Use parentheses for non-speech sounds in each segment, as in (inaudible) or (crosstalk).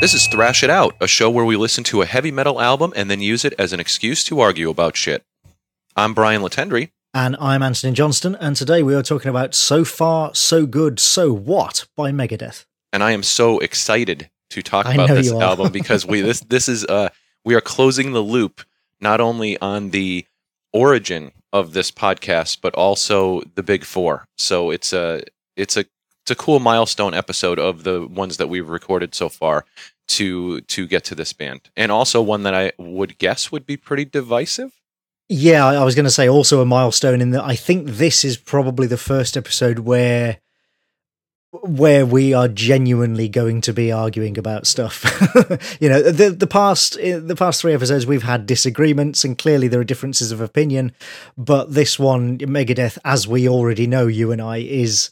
This is Thrash It Out, a show where we listen to a heavy metal album and then use it as an excuse to argue about shit. I'm Brian Latendry. And I'm Anthony Johnston, and today we are talking about So Far, So Good, So What by Megadeth. And I am so excited to talk I about this album because we this this is uh we are closing the loop not only on the origin of this podcast but also the big 4. So it's a it's a it's a cool milestone episode of the ones that we've recorded so far to to get to this band. And also one that I would guess would be pretty divisive. Yeah, I was going to say also a milestone in that I think this is probably the first episode where where we are genuinely going to be arguing about stuff. (laughs) you know, the the past eh, the past three episodes we've had disagreements and clearly there are differences of opinion, but this one Megadeth as we already know you and I is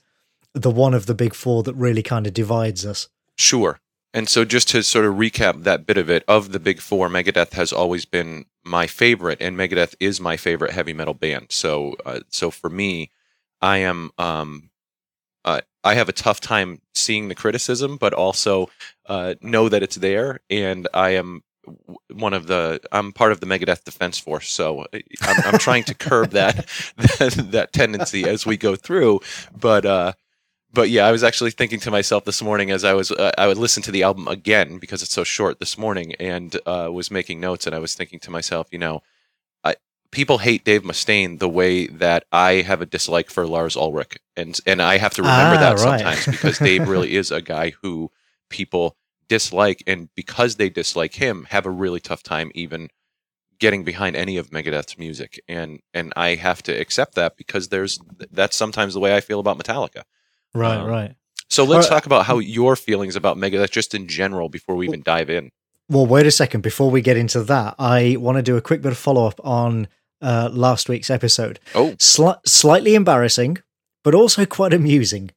the one of the big four that really kind of divides us. Sure. And so, just to sort of recap that bit of it, of the big four, Megadeth has always been my favorite, and Megadeth is my favorite heavy metal band. So, uh, so for me, I am, um, uh, I have a tough time seeing the criticism, but also uh, know that it's there, and I am one of the, I'm part of the Megadeth defense force. So, uh, I'm, I'm trying to curb that, (laughs) that that tendency as we go through, but. uh but yeah, I was actually thinking to myself this morning as I was uh, I would listen to the album again because it's so short this morning, and uh, was making notes, and I was thinking to myself, you know, I, people hate Dave Mustaine the way that I have a dislike for Lars Ulrich, and and I have to remember Ah, that right. sometimes because Dave really (laughs) is a guy who people dislike, and because they dislike him, have a really tough time even getting behind any of Megadeth's music, and and I have to accept that because there's that's sometimes the way I feel about Metallica. Right, Um, right. So let's Alright. talk about how your feelings about Megadeth just in general before we even dive in. Well, wait a second. Before we get into that, I want to do a quick bit of follow up on uh, last week's episode. Oh, Sli- slightly embarrassing, but also quite amusing.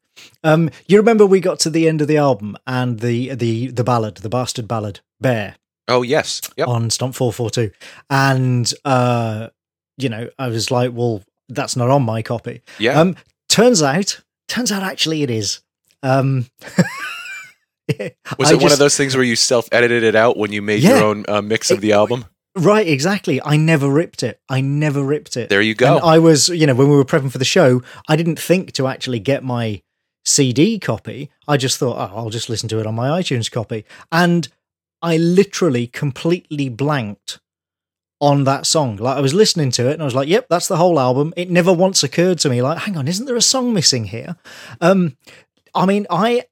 Um, you remember we got to the end of the album and the the the ballad, the bastard ballad, Bare oh yes, yep. on Stomp Four Four Two, and uh, you know, I was like, well, that's not on my copy. Yeah, Um, turns out, turns out, actually, it is. Um, (laughs) was I it one of those things where you self-edited it out when you made Yeah. your own uh, mix of It- the album? Right, exactly. I never ripped it. I never ripped it. There you go. And I was, you know, when we were prepping for the show, I didn't think to actually get my CD copy. I just thought, oh, I'll just listen to it on my iTunes copy. And I literally completely blanked on that song. Like I was listening to it and I was like, yep, that's the whole album. It never once occurred to me like, hang on, isn't there a song missing here? Um I mean, I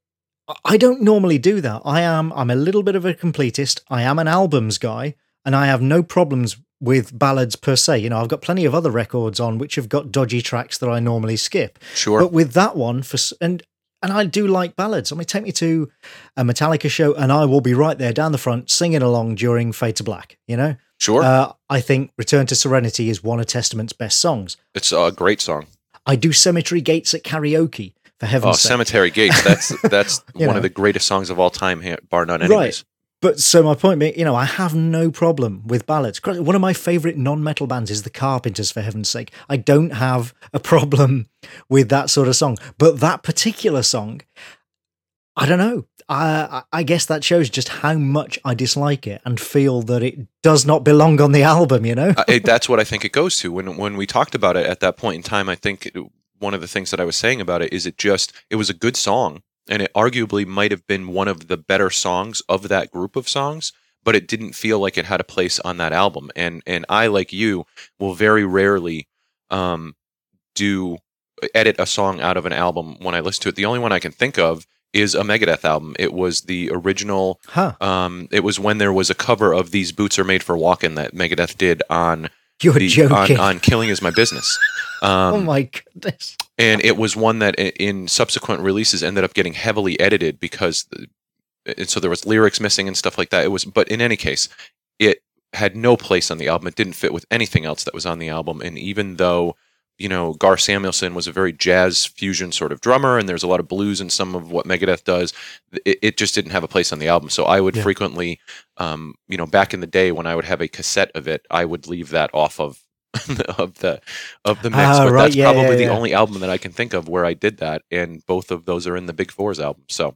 I don't normally do that. I am I'm a little bit of a completist. I am an albums guy and I have no problems with ballads per se. You know, I've got plenty of other records on which have got dodgy tracks that I normally skip. sure. But with that one, for and and I do like ballads. I mean, take me to a Metallica show, and I will be right there down the front singing along during Fade to Black. You know, sure. uh, I think Return to Serenity is one of Testament's best songs. it's a great song. I do Cemetery Gates at karaoke for Oh, heaven's sake. Cemetery Gates. That's (laughs) that's one know. of the greatest songs of all time, ha- bar none. Right. Anyways, But so my point being, you know, I have no problem with ballads. One of my favorite non-metal bands is the Carpenters, for heaven's sake. I don't have a problem (laughs) with that sort of song. But that particular song, I don't know. I, I I guess that shows just how much I dislike it and feel that it does not belong on the album. You know? Uh, it, that's what I think it goes to. When when we talked about it at that point in time, I think it, one of the things that I was saying about it is it just it was a good song, and it arguably might have been one of the better songs of that group of songs. But it didn't feel like it had a place on that album, and and I like you will very rarely um, do edit a song out of an album when I listen to it. The only one I can think of is a Megadeth album. It was the original Huh? um, it was when there was a cover of "These Boots Are Made for Walking" that Megadeth did on You're the, joking. on, on "Killing Is My Business," (laughs) um, oh my goodness! and it was one that in subsequent releases ended up getting heavily edited because, and so there was lyrics missing and stuff like that. It was, but in any case, it had no place on the album. It didn't fit with anything else that was on the album, and even though you know, Gar Samuelson was a very jazz fusion sort of drummer, and there's a lot of blues in some of what Megadeth does. It, it just didn't have a place on the album. So I would Yeah. frequently, um, you know, back in the day when I would have a cassette of it, I would leave that off of (laughs) of the of the mix. Ah, but right, that's yeah, probably yeah, the only album that I can think of where I did that, and both of those are in the Big Fours album. So,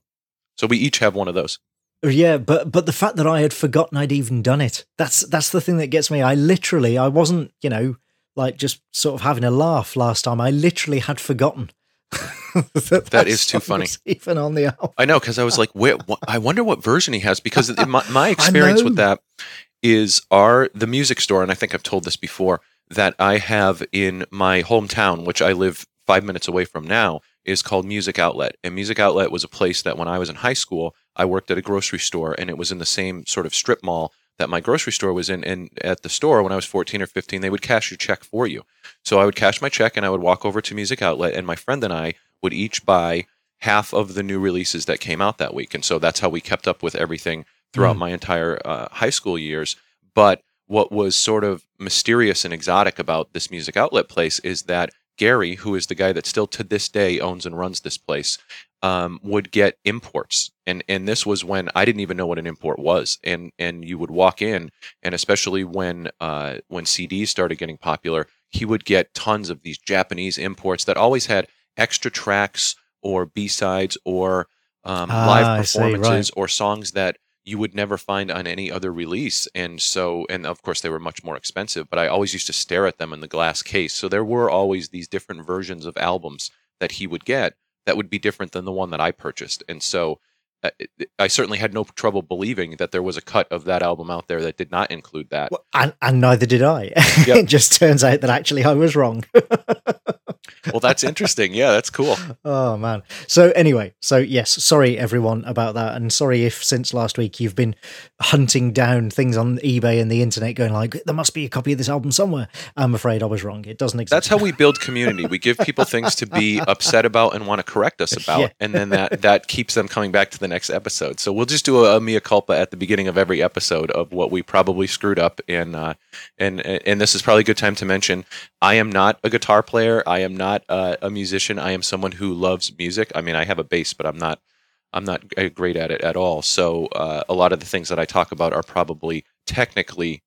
so we each have one of those. Yeah, but but the fact that I had forgotten I'd even done it. That's that's the thing that gets me. I literally I wasn't, you know, like just sort of having a laugh last time. I literally had forgotten. (laughs) that, that is too funny. Even on the album. I know because I was like, wait, I wonder what version he has because my, my (laughs) experience with that is our the music store, and I think I've told this before that I have in my hometown, which I live five minutes away from now, is called Music Outlet. And Music Outlet was a place that when I was in high school, I worked at a grocery store, and it was in the same sort of strip mall that my grocery store was in. And at the store, when I was 14 or 15, they would cash your check for you. So I would cash my check and I would walk over to Music Outlet, and my friend and I would each buy half of the new releases that came out that week. And so that's how we kept up with everything throughout mm. my entire uh, high school years. But what was sort of mysterious and exotic about this music outlet place is that Gary, who is the guy that still to this day owns and runs this place, um, would get imports, and and this was when I didn't even know what an import was, and and you would walk in, and especially when uh, when CDs started getting popular, he would get tons of these Japanese imports that always had extra tracks or B sides or um, ah, live performances see, right. or songs that you would never find on any other release. And so, and of course, they were much more expensive, but I always used to stare at them in the glass case. So there were always these different versions of albums that he would get that would be different than the one that I purchased. And so, I certainly had no trouble believing that there was a cut of that album out there that did not include that. Well, and, and neither did I. (laughs) Yep. it just turns out that actually I was wrong. (laughs) well, that's interesting. Yeah, that's cool. Oh man. So anyway, so yes, sorry everyone about that, and sorry if since last week you've been hunting down things on eBay and the internet, going like, "There must be a copy of this album somewhere." I'm afraid I was wrong. It doesn't exist. That's how we build community. We give people things to be upset about and want to correct us (laughs) about, yeah. and then that that keeps them coming back to the next episode. So we'll just do a, a mea culpa at the beginning of every episode of what we probably screwed up, and uh, and and this is probably a good time to mention I am not a guitar player. I am not uh, a musician. I am someone who loves music. I mean, I have a bass, but I'm not I'm not great at it at all. So uh, a lot of the things that I talk about are probably technically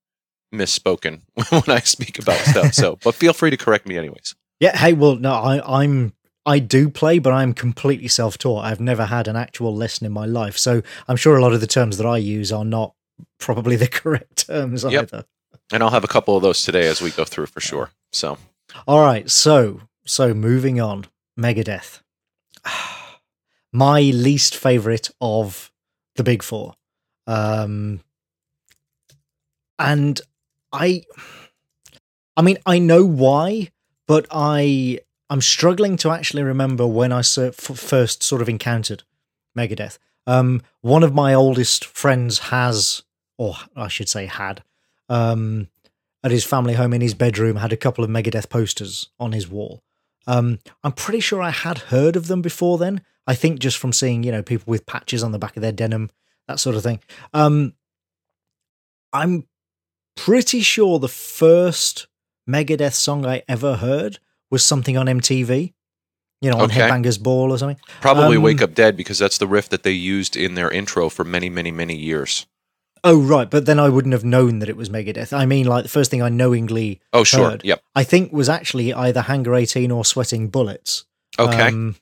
misspoken (laughs) when I speak about stuff. So, but feel free to correct me, anyways. Yeah. Hey, well, no, I, I'm I do play, but I'm completely self-taught. I've never had an actual lesson in my life, so I'm sure a lot of the terms that I use are not probably the (laughs) correct terms yep. either. And I'll have a couple of those today as we go through for sure. So, all right. So, so moving on, Megadeth. (sighs) My least favorite of the big four. Um, and I, I mean, I know why, but I, I'm struggling to actually remember when I first sort of encountered Megadeth. Um, one of my oldest friends has, or I should say, had um, at his family home in his bedroom had a couple of Megadeth posters on his wall. Um, I'm pretty sure I had heard of them before then. I think just from seeing, you know, people with patches on the back of their denim, that sort of thing. Um, I'm pretty sure the first Megadeth song I ever heard was something on MTV. You know, on okay. Headbangers Ball or something. Probably um, Wake Up Dead because that's the riff that they used in their intro for many, many, many years. Oh right, but then I wouldn't have known that it was Megadeth. I mean, like the first thing I knowingly oh sure, heard, yep, I think was actually either Hangar 18 or Sweating Bullets. Okay, um,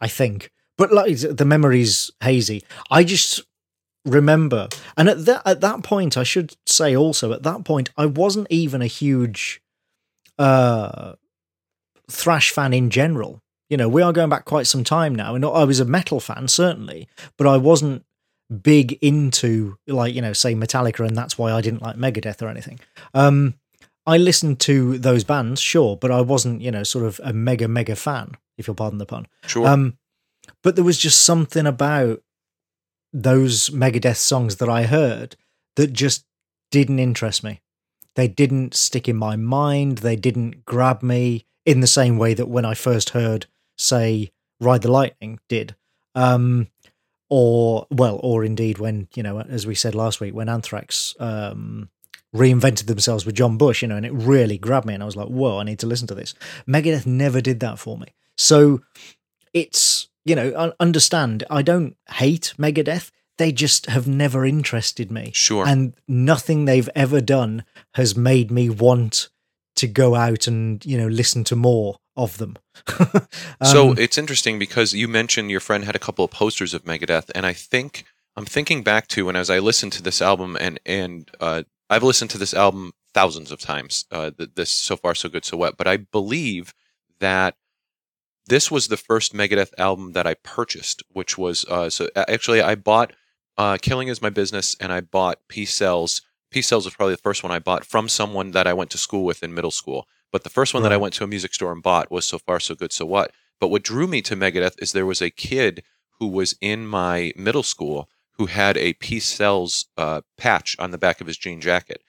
I think, but like the memory's hazy. I just remember, and at that at that point, I should say also at that point, I wasn't even a huge uh thrash fan in general. You know, we are going back quite some time now, and I was a metal fan certainly, but I wasn't big into like you know say Metallica, and that's why I didn't like Megadeth or anything. Um, I listened to those bands, sure, but I wasn't you know sort of a mega mega fan, if you'll pardon the pun. Sure. Um, but there was just something about those Megadeth songs that I heard that just didn't interest me. They didn't stick in my mind. They didn't grab me in the same way that when I first heard, say, Ride the Lightning did. Um, or well, or indeed when you know, as we said last week, when Anthrax um, reinvented themselves with John Bush, you know, and it really grabbed me, and I was like, whoa, I need to listen to this. Megadeth never did that for me, so it's you know, understand. I don't hate Megadeth. They just have never interested me. Sure. And nothing they've ever done has made me want to go out and, you know, listen to more of them. (laughs) um, so it's interesting because you mentioned your friend had a couple of posters of Megadeth, and I think I'm thinking back to when as I listened to this album, and and uh, I've listened to this album thousands of times. Uh, this so far so good so what, but I believe that this was the first Megadeth album that I purchased, which was uh, so actually I bought uh, Killing Is My Business, and I bought Peace Sells. Peace Sells was probably the first one I bought from someone that I went to school with in middle school. But the first one right. that I went to a music store and bought was So Far So Good So What. But what drew me to Megadeth is there was a kid who was in my middle school who had a Peace Sells uh, patch on the back of his jean jacket.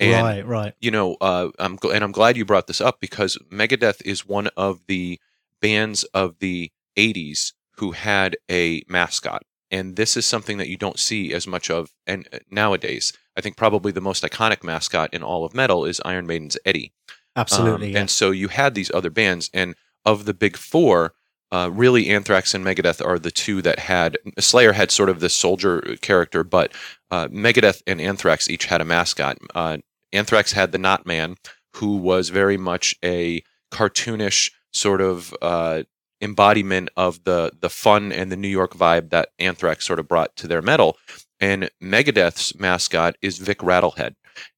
And, right, right. You know, uh, I'm and I'm glad you brought this up because Megadeth is one of the bands of the '80s who had a mascot, and this is something that you don't see as much of. And uh, nowadays, I think probably the most iconic mascot in all of metal is Iron Maiden's Eddie. Absolutely. Um, yeah. And so you had these other bands, and of the big four, uh, really Anthrax and Megadeth are the two that had Slayer had sort of this soldier character, but uh, Megadeth and Anthrax each had a mascot. Uh, Anthrax had the Not Man, who was very much a cartoonish sort of uh, embodiment of the the fun and the New York vibe that Anthrax sort of brought to their metal. And Megadeth's mascot is Vic Rattlehead,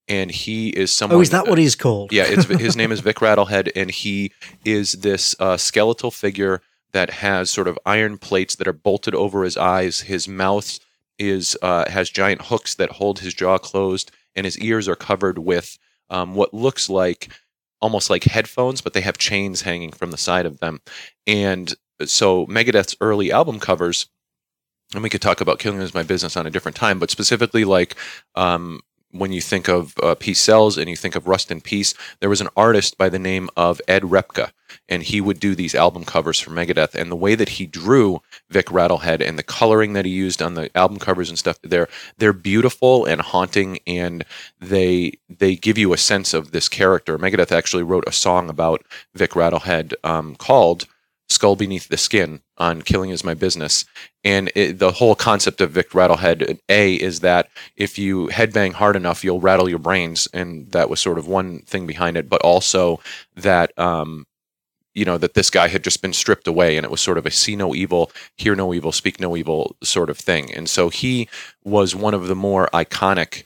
and he is someone. Oh, is that what he's called? yeah, his name is (laughs) Vic Rattlehead, and he is this uh, skeletal figure that has sort of iron plates that are bolted over his eyes. His mouth is uh, has giant hooks that hold his jaw closed, and his ears are covered with um, what looks like almost like headphones, but they have chains hanging from the side of them. And so Megadeth's early album covers, and we could talk about Killing Is My Business on a different time, but specifically like um, when you think of uh, Peace Sells and you think of Rust in Peace, there was an artist by the name of Ed Repka, and he would do these album covers for Megadeth. And the way that he drew Vic Rattlehead and the coloring that he used on the album covers and stuff, they're they're beautiful and haunting, and they they give you a sense of this character. Megadeth actually wrote a song about Vic Rattlehead um, called Skull Beneath the Skin on Killing Is My Business. And it, the whole concept of Vic Rattlehead, A, is that if you headbang hard enough, you'll rattle your brains. And that was sort of one thing behind it. But also that, um, you know, that this guy had just been stripped away and it was sort of a see no evil, hear no evil, speak no evil sort of thing. And so he was one of the more iconic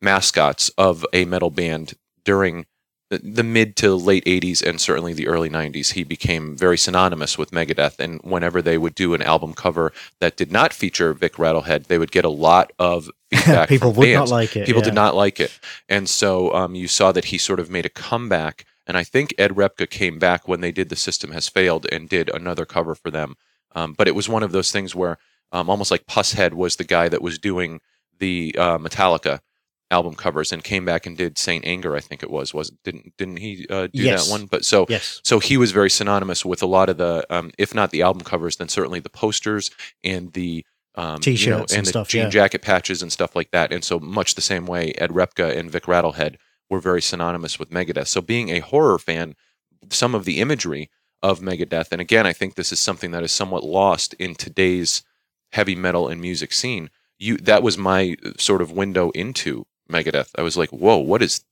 mascots of a metal band during the, mid to late 80s and certainly the early 90s, he became very synonymous with Megadeth. And whenever they would do an album cover that did not feature Vic Rattlehead, they would get a lot of (laughs) feedback. People would fans. not like it. People yeah. did not like it. And so um, you saw that he sort of made a comeback. And I think Ed Repka came back when they did The System Has Failed and did another cover for them. Um, but it was one of those things where um, almost like Pushead was the guy that was doing the uh, Metallica album covers and came back and did Saint Anger, I think it was. Was didn't didn't he uh, do yes. that one? But so yes. so he was very synonymous with a lot of the, um, if not the album covers, then certainly the posters and the um, t-shirts you know, and, and, the stuff, jean yeah. jacket patches and stuff like that. And so much the same way, Ed Repka and Vic Rattlehead were very synonymous with Megadeth. So being a horror fan, some of the imagery of Megadeth, and again, I think this is something that is somewhat lost in today's heavy metal and music scene. You that was my uh, sort of window into Megadeth. I was like, whoa, what is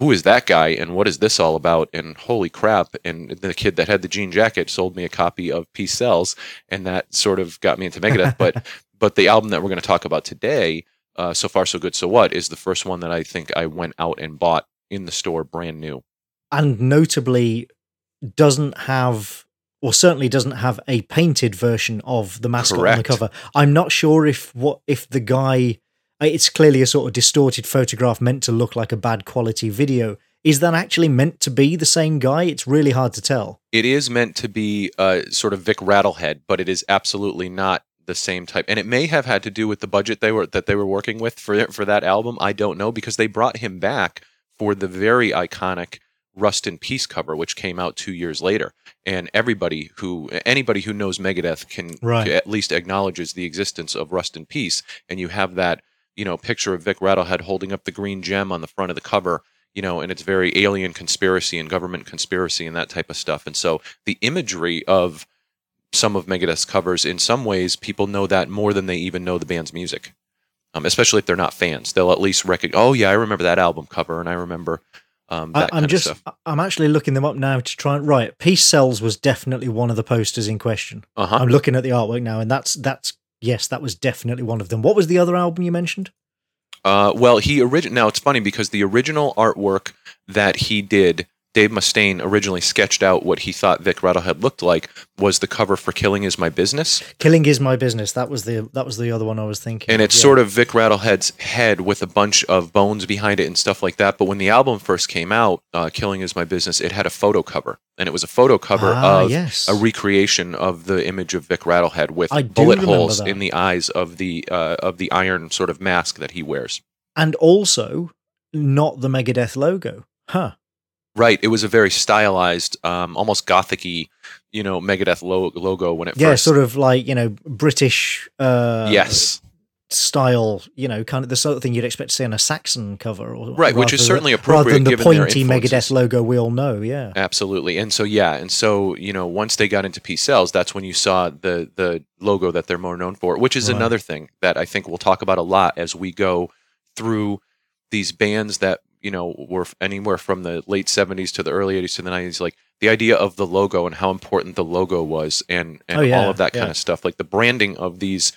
who is that guy and what is this all about? And holy crap. And the kid that had the jean jacket sold me a copy of Peace Sells, and that sort of got me into Megadeth. but (laughs) but the album that we're going to talk about today, uh, So Far So Good So What, is the first one that I think I went out and bought in the store brand new. And notably doesn't have or certainly doesn't have a painted version of the mascot Correct. on the cover. I'm not sure if what if the guy it's clearly a sort of distorted photograph meant to look like a bad quality video. Is that actually meant to be the same guy? It's really hard to tell. It is meant to be uh, sort of Vic Rattlehead, but it is absolutely not the same type. And it may have had to do with the budget they were that they were working with for for that album. I don't know because they brought him back for the very iconic Rust in Peace cover, which came out two years later. And everybody who anybody who knows Megadeth can, right. can at least acknowledges the existence of Rust in Peace. And you have that you know picture of Vic Rattlehead holding up the green gem on the front of the cover you know and it's very alien conspiracy and government conspiracy and that type of stuff. And so the imagery of some of Megadeth's covers in some ways people know that more than they even know the band's music. Um, especially if they're not fans. They'll at least recognize oh yeah I remember that album cover and I remember um, I, am just I'm actually looking them up now to try and right Peace Sells was definitely one of the posters in question. Uh-huh. I'm looking at the artwork now and that's that's Yes, that was definitely one of them. What was the other album you mentioned? Uh, well, he origin now it's funny because the original artwork that he did, Dave Mustaine originally sketched out what he thought Vic Rattlehead looked like was the cover for "Killing Is My Business," Killing is my business. That was the that was the other one I was thinking. and it's yeah. sort of Vic Rattlehead's head with a bunch of bones behind it and stuff like that. But when the album first came out, uh, "Killing Is My Business," it had a photo cover, and it was a photo cover Ah, of yes. a recreation of the image of Vic Rattlehead with bullet holes that. in the eyes of the uh, of the iron sort of mask that he wears. and also not the Megadeth logo. Huh. Right. It was a very stylized, um, almost gothic-y, you know, Megadeth lo- logo when it Yeah, first. sort of like, you know, British uh yes. style, you know, kind of the sort of thing you'd expect to see on a Saxon cover or Right, which is certainly than- appropriate rather than the pointy. Megadeth logo we all know, yeah. Absolutely. And so yeah, and so, you know, once they got into Peace Sells, that's when you saw the the logo that they're more known for, which is Right. another thing that I think we'll talk about a lot as we go through these bands that, you know, were anywhere from the late 70s to the early 80s to the 90s like the idea of the logo and how important the logo was and and Oh, yeah, all of that kind of stuff. Like the branding of these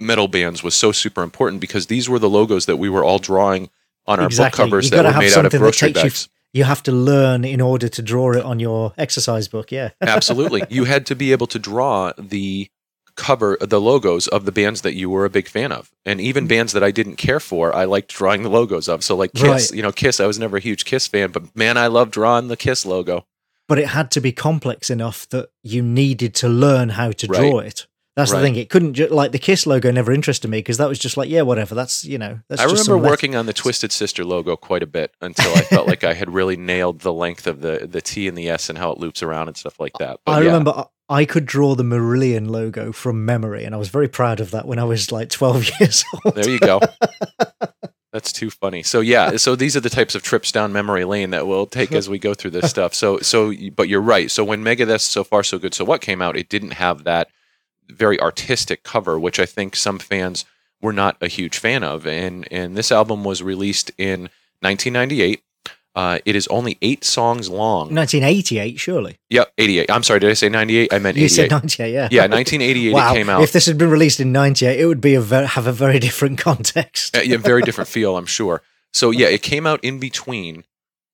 metal bands was so super important because these were the logos that we were all drawing on our Exactly. book covers that were made out of grocery bags. You have to learn in order to draw it on your exercise book, yeah. (laughs) Absolutely. You had to be able to draw the cover, the logos of the bands that you were a big fan of. And even mm-hmm. bands that I didn't care for, I liked drawing the logos of. So, like Kiss, Right. you know, Kiss, I was never a huge Kiss fan, but man, I love drawing the Kiss logo. but it had to be complex enough that you needed to learn how to draw it. That's Right. the thing. It couldn't just like the Kiss logo never interested me because that was just like, yeah, whatever. That's you know, that's I remember working on the Twisted Sister logo quite a bit until I felt like I had really nailed the length of the, the T and the S and how it loops around and stuff like that. But I yeah. remember I- could draw the Marillion logo from memory, and I was very proud of that when I was like 12 (laughs) years old. There you go. (laughs) That's too funny. So yeah, so these are the types of trips down memory lane that we'll take (laughs) as we go through this stuff. So so but you're right. So when Megadeth so far so good so what came out, it didn't have that very artistic cover, which I think some fans were not a huge fan of. And and this album was released in 1998. Uh, it is only eight songs long. 1988, surely. Yep, 88. I'm sorry, did I say 98? I meant You 88. said 98, yeah. yeah, 1988 wow. it came out. If this had been released in 98, it would be a ver- have a very different (laughs) context. Uh, yeah, very different feel, I'm sure. So yeah, it came out in between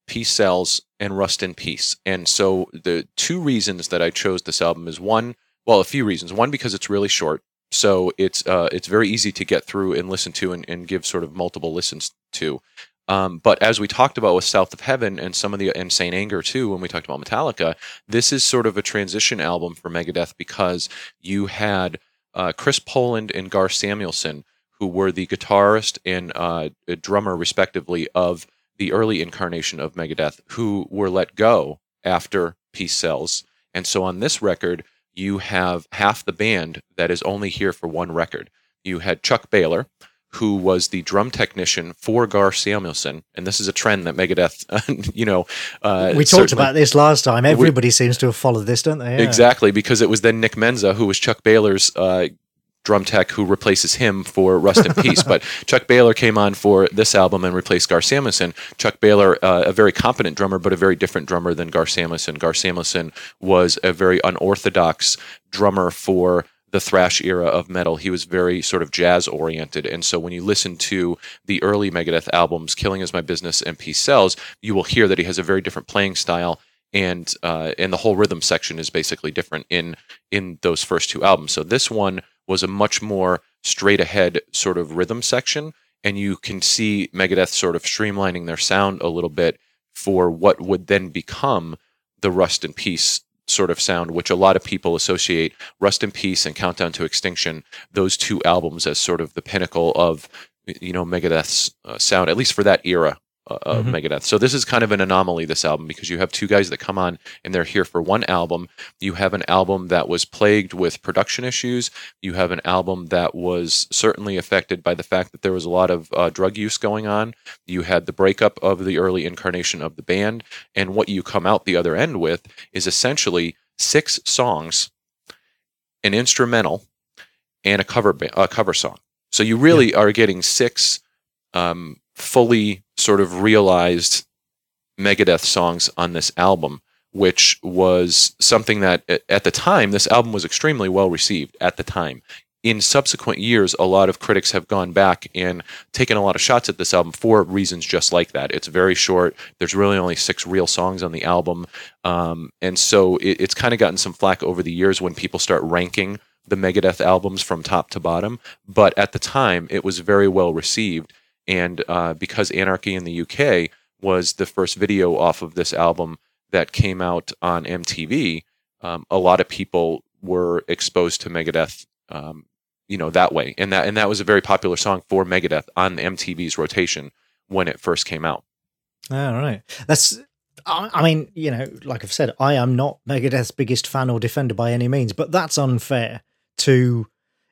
Peace Sells and Rust in Peace. And so the two reasons that I chose this album is one, well, a few reasons. One because it's really short, so it's uh, it's very easy to get through and listen to and, and give sort of multiple listens to. Um, but as we talked about with South of Heaven and some of the and Saint Anger too, when we talked about Metallica, this is sort of a transition album for Megadeth because you had uh, Chris Poland and Gar Samuelson, who were the guitarist and uh, drummer, respectively, of the early incarnation of Megadeth, who were let go after Peace Sells. And so on this record, you have half the band that is only here for one record. You had Chuck Behler, who was the drum technician for Gar Samuelson, and this is a trend that Megadeth, (laughs) you know, uh, we talked about this last time. Everybody seems to have followed this, don't they? Yeah. Exactly, because it was then Nick Menza, who was Chuck Behler's uh, drum tech, who replaces him for Rust in Peace. But (laughs) Chuck Behler came on for this album and replaced Gar Samuelson. Chuck Behler, uh, a very competent drummer, but a very different drummer than Gar Samuelson. Gar Samuelson was a very unorthodox drummer for the thrash era of metal. He was very sort of jazz oriented. And so when you listen to the early Megadeth albums, Killing Is My Business and Peace Sells, you will hear that he has a very different playing style and uh, and the whole rhythm section is basically different in in those first two albums. So this one was a much more straight ahead sort of rhythm section, and you can see Megadeth sort of streamlining their sound a little bit for what would then become the Rust in Peace sort of sound, which a lot of people associate Rust in Peace and Countdown to Extinction, those two albums as sort of the pinnacle of you know Megadeth's uh, sound, at least for that era of Mhm. Megadeth. So this is kind of an anomaly, this album, because you have two guys that come on and they're here for one album. You have an album that was plagued with production issues. You have an album that was certainly affected by the fact that there was a lot of uh, drug use going on. You had the breakup of the early incarnation of the band, and what you come out the other end with is essentially six songs, an instrumental, and a cover ba- a cover song. So you really are getting six um, fully sort of realized Megadeth songs on this album, which was something that at the time this album was extremely well received at the time. in subsequent years, a lot of critics have gone back and taken a lot of shots at this album for reasons just like that. It's very short. There's really only six real songs on the album. Um, and so it, it's kind of gotten some flack over the years when people start ranking the Megadeth albums from top to bottom. But at the time, it was very well received. And uh, because Anarchy in the UK was the first video off of this album that came out on MTV, um, a lot of people were exposed to Megadeth um, you know that way. And that and that was a very popular song for megadeth on mtv's rotation when it first came out. All right. That's I mean, you know, like I've said, I am not Megadeth's biggest fan or defender by any means, but that's unfair to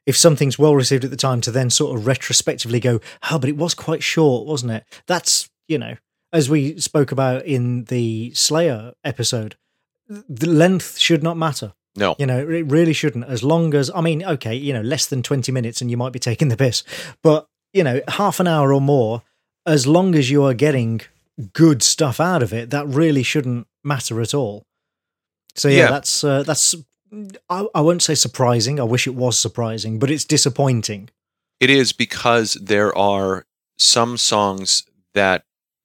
if something's well received at the time to then sort of retrospectively go, oh, but it was quite short, wasn't it? That's, you know, as we spoke about in the Slayer episode, the length should not matter. No. You know, it really shouldn't. As long as, I mean, okay, you know, less than 20 minutes and you might be taking the piss, but, you know, half an hour or more, as long as you are getting good stuff out of it, that really shouldn't matter at all. So, yeah, yeah. that's, uh, that's, I, I won't say surprising. I wish it was surprising, but it's disappointing. It is because there are some songs that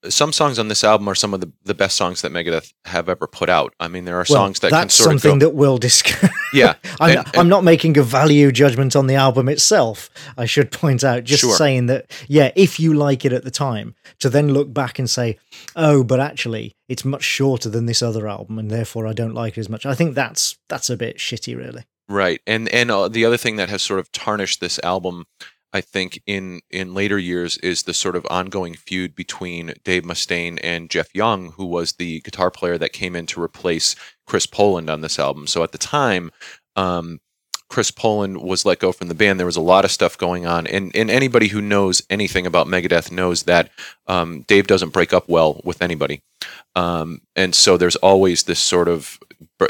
some songs on this album are some of the, the best songs that Megadeth have ever put out. I mean, there are well, songs that that's can sort something of go, that we'll discuss. (laughs) Yeah, (laughs) I'm, and, and, I'm not making a value judgment on the album itself. I should point out, just sure. saying that, yeah, if you like it at the time, to then look back and say, oh, but actually, it's much shorter than this other album, and therefore I don't like it as much. I think that's that's a bit shitty, really. Right, and and uh, the other thing that has sort of tarnished this album I think in in later years is the sort of ongoing feud between Dave Mustaine and Jeff Young, who was the guitar player that came in to replace Chris Poland on this album. So at the time, um, Chris Poland was let go from the band. There was a lot of stuff going on, and and anybody who knows anything about Megadeth knows that um, Dave doesn't break up well with anybody, um, and so there's always this sort of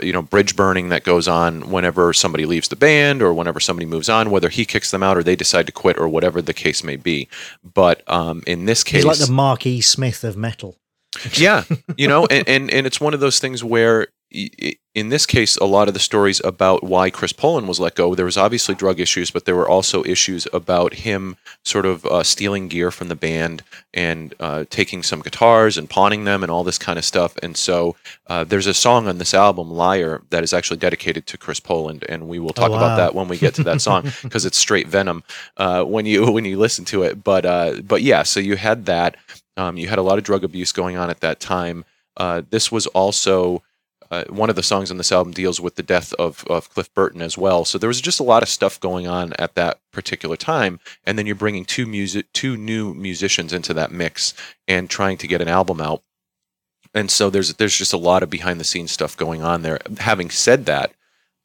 you know bridge burning that goes on whenever somebody leaves the band or whenever somebody moves on whether he kicks them out or they decide to quit or whatever the case may be. But um, in this case he's like the mark e. Smith of metal. Yeah you know and, and and it's one of those things where in this case, a lot of the stories about why Chris Poland was let go, there was obviously drug issues, but there were also issues about him sort of uh, stealing gear from the band and uh, taking some guitars and pawning them and all this kind of stuff. And so uh, there's a song on this album, Liar, that is actually dedicated to Chris Poland, and we will talk oh, wow. about that when we get to that song (laughs) because it's straight venom uh, when you when you listen to it. But uh, but yeah, so you had that. Um, you had a lot of drug abuse going on at that time. Uh, this was also uh, one of the songs on this album deals with the death of, of Cliff Burton as well. So there was just a lot of stuff going on at that particular time. And then you're bringing two music, two new musicians into that mix and trying to get an album out. And so there's there's just a lot of behind the scenes stuff going on there. Having said that,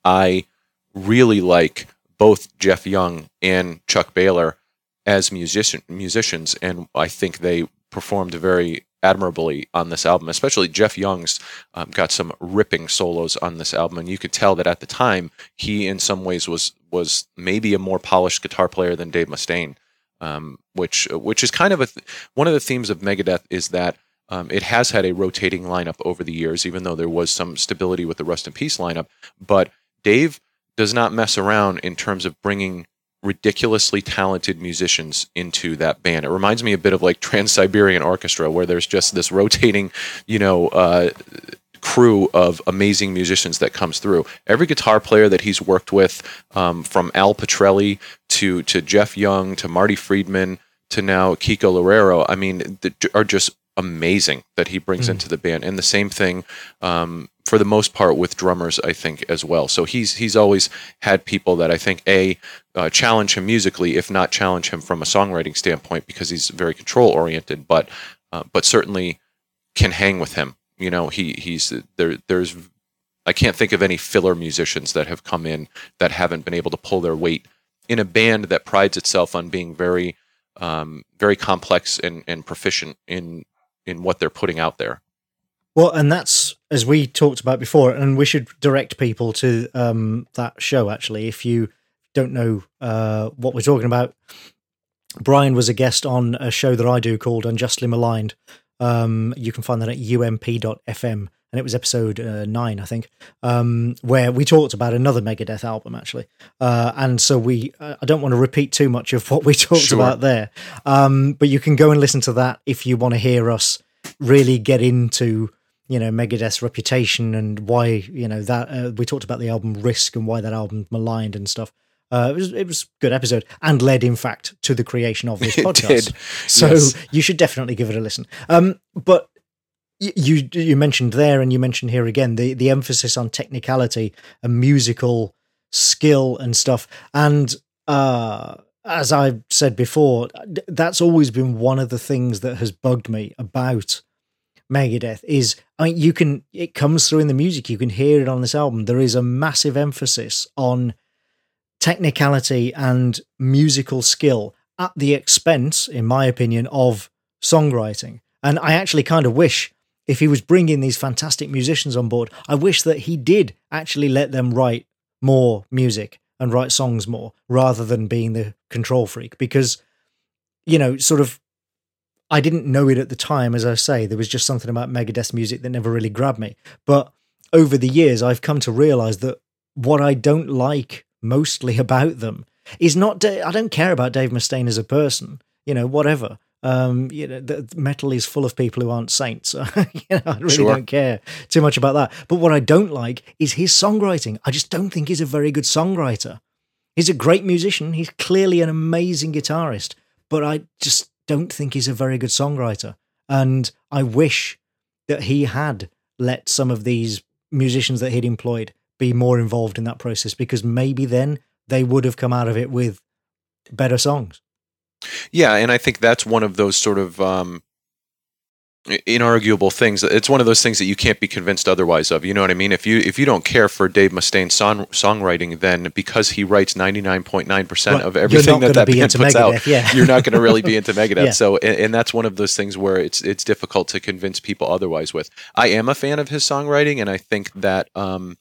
I really like both Jeff Young and Chuck Behler as musician musicians, and I think they performed very admirably on this album, especially Jeff Young's um, got some ripping solos on this album, and you could tell that at the time he, in some ways, was was maybe a more polished guitar player than Dave Mustaine, um, which which is kind of a th- one of the themes of Megadeth is that. Um, it has had a rotating lineup over the years, even though there was some stability with the Rust in Peace lineup. But Dave does not mess around in terms of bringing ridiculously talented musicians into that band. It reminds me a bit of like Trans Siberian Orchestra, where there's just this rotating, you know, uh, crew of amazing musicians that comes through. Every guitar player that he's worked with, um, from Al Pitrelli to to Jeff Young to Marty Friedman to now Kiko Loureiro, I mean, are just amazing that he brings mm. into the band. And the same thing um, for the most part with drummers, I think as well. So he's he's always had people that I think a uh, challenge him musically, if not challenge him from a songwriting standpoint, because he's very control oriented, but uh, but certainly can hang with him. You know, he he's there. There's I can't think of any filler musicians that have come in that haven't been able to pull their weight in a band that prides itself on being very um, very complex and, and proficient in in what they're putting out there. Well, and that's as we talked about before, and we should direct people to um, that show. Actually, if you don't know uh, what we're talking about, Brian was a guest on a show that I do called Unjustly Maligned. Um, you can find that at ump.fm and it was episode uh, nine, I think, um, where we talked about another Megadeth album actually. Uh, and so we, uh, I don't want to repeat too much of what we talked Sure. about there, um, but you can go and listen to that if you want to hear us really get into you know Megadeth's reputation and why you know that uh, we talked about the album Risk and why that album maligned and stuff. Uh, it was it was a good episode and led in fact to the creation of this (laughs) It podcast. did, So yes. you should definitely give it a listen. Um, but y- you you mentioned there and you mentioned here again the the emphasis on technicality and musical skill and stuff and uh as I've said before, that's always been one of the things that has bugged me about Megadeth is I mean you can it comes through in the music you can hear it on this album. There is a massive emphasis on technicality and musical skill at the expense in my opinion of songwriting. And I actually kind of wish if he was bringing these fantastic musicians on board I wish that he did actually let them write more music and write songs more rather than being the control freak. Because you know sort of I didn't know it at the time, as I say. There was just something about Megadeth music that never really grabbed me. But over the years, I've come to realize that what I don't like mostly (laughs) about them is not. Da- I don't care about Dave Mustaine as a person. You know, whatever. Um, you know, the, the metal is full of people who aren't saints. (laughs) you know, I really Sure. don't care too much about that. But what I don't like is his songwriting. I just don't think he's a very good songwriter. He's a great musician. He's clearly an amazing guitarist, but I just don't think he's a very good songwriter. And I wish that he had let some of these musicians that he'd employed be more involved in that process because maybe then they would have come out of it with better songs. Yeah, and I think that's one of those sort of um, inarguable things. It's one of those things that you can't be convinced otherwise of. You know what I mean? If you if you don't care for Dave Mustaine's song, songwriting, then because he writes ninety nine point nine percent of everything that that band puts out, yeah. you're not going to really be into (laughs) Megadeth. Yeah. So, and, and that's one of those things where it's it's difficult to convince people otherwise. With I am a fan of his songwriting, and I think that um,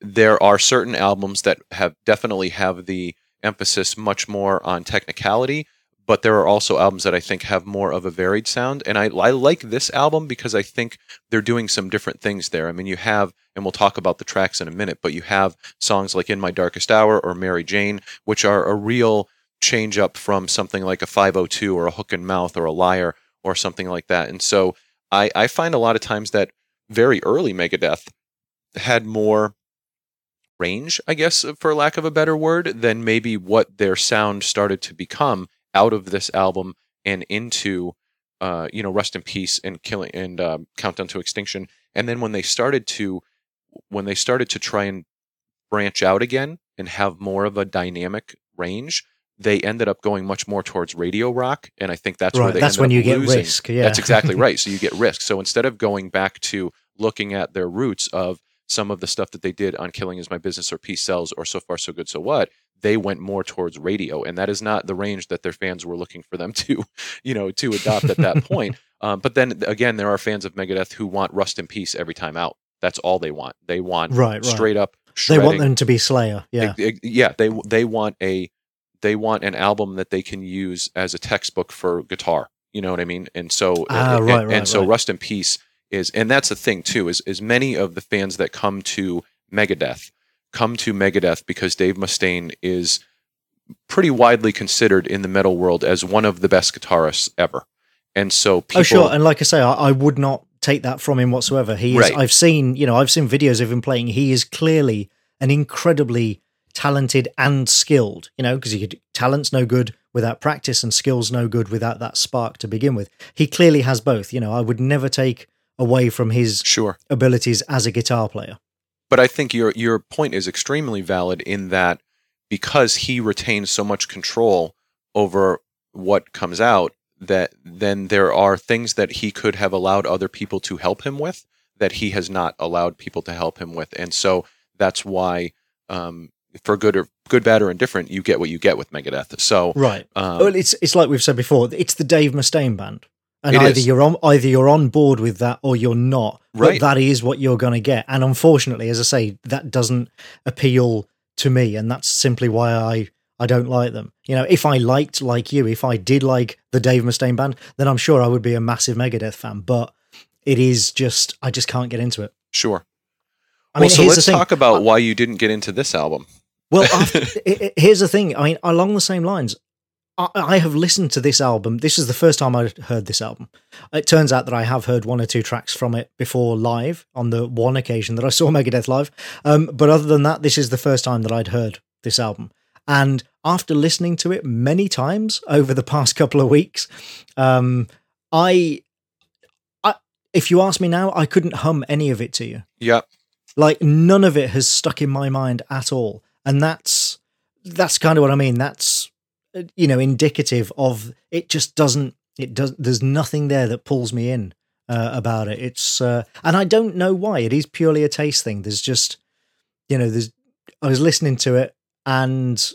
there are certain albums that have definitely have the emphasis much more on technicality but there are also albums that I think have more of a varied sound. And I, I like this album because I think they're doing some different things there. I mean, you have, and we'll talk about the tracks in a minute, but you have songs like In My Darkest Hour or Mary Jane, which are a real change up from something like a 502 or a Hook in Mouth or a Liar or something like that. And so I, I find a lot of times that very early Megadeth had more range, I guess, for lack of a better word, than maybe what their sound started to become out of this album and into, uh, you know, Rust in Peace and Killing and um, Countdown to Extinction. And then when they started to, when they started to try and branch out again and have more of a dynamic range, they ended up going much more towards radio rock, and I think that's where they that's when you get risk. Yeah, That's exactly (laughs) right. So you get risk. So instead of going back to looking at their roots of some of the stuff that they did on Killing Is My Business or Peace Sells or So Far So Good So What, they went more towards radio, and that is not the range that their fans were looking for them (laughs) to, you know, to adopt at that point. (laughs) Um, but then again, there are fans of Megadeth who want Rust in Peace every time out. That's all they want. They want Right, right. straight up. They want them to be Slayer. Yeah, ex- yeah. They they want a they want an album that they can use as a textbook for guitar. You know what I mean? And so Ah, and, right, and right, so right. Rust in Peace is and that's the thing too is is many of the fans that come to Megadeth come to Megadeth because Dave Mustaine is pretty widely considered in the metal world as one of the best guitarists ever. And so oh, people oh sure. And like I say, I, I would not take that from him whatsoever. He is. Right. I've seen, you know, I've seen videos of him playing. He is clearly an incredibly talented and skilled. You know, because talent's no good without practice, and skills no good without that spark to begin with. He clearly has both. You know, I would never take away from his sure abilities as a guitar player. But I think your your point is extremely valid in that because he retains so much control over what comes out that then there are things that he could have allowed other people to help him with that he has not allowed people to help him with and so that's why um, for good or good bad or indifferent you get what you get with Megadeth so Right. um, well, it's it's like we've said before. It's the Dave Mustaine band, and It either is. you're on either you're on board with that or you're not. Right. But that is what you're going to get. And unfortunately, as I say, that doesn't appeal to me, and that's simply why I I don't like them. You know, if I liked like you, if I did like the Dave Mustaine band, then I'm sure I would be a massive Megadeth fan. But it is just I just can't get into it. Sure. I well, mean, so let's talk about why you didn't get into this album. Well, after, i- i- (laughs) here's the thing. I mean, along the same lines, I, have listened to this album. This is the first time I heard this album. It turns out that I have heard one or two tracks from it before live on the one occasion that I saw (laughs) Megadeth live. Um, but other than that, this is the first time that I'd heard this album. And after listening to it many times over the past (laughs) couple of weeks, um, I, I, if you ask me now, I couldn't hum any of it to you Yeah. like none of it has stuck in my mind at all and that's that's kind of what i mean that's you know indicative of it just doesn't it does there's nothing there that pulls me in uh, about it. It's uh, and i don't know why. It is purely a taste thing. There's just you know there's i was listening to it and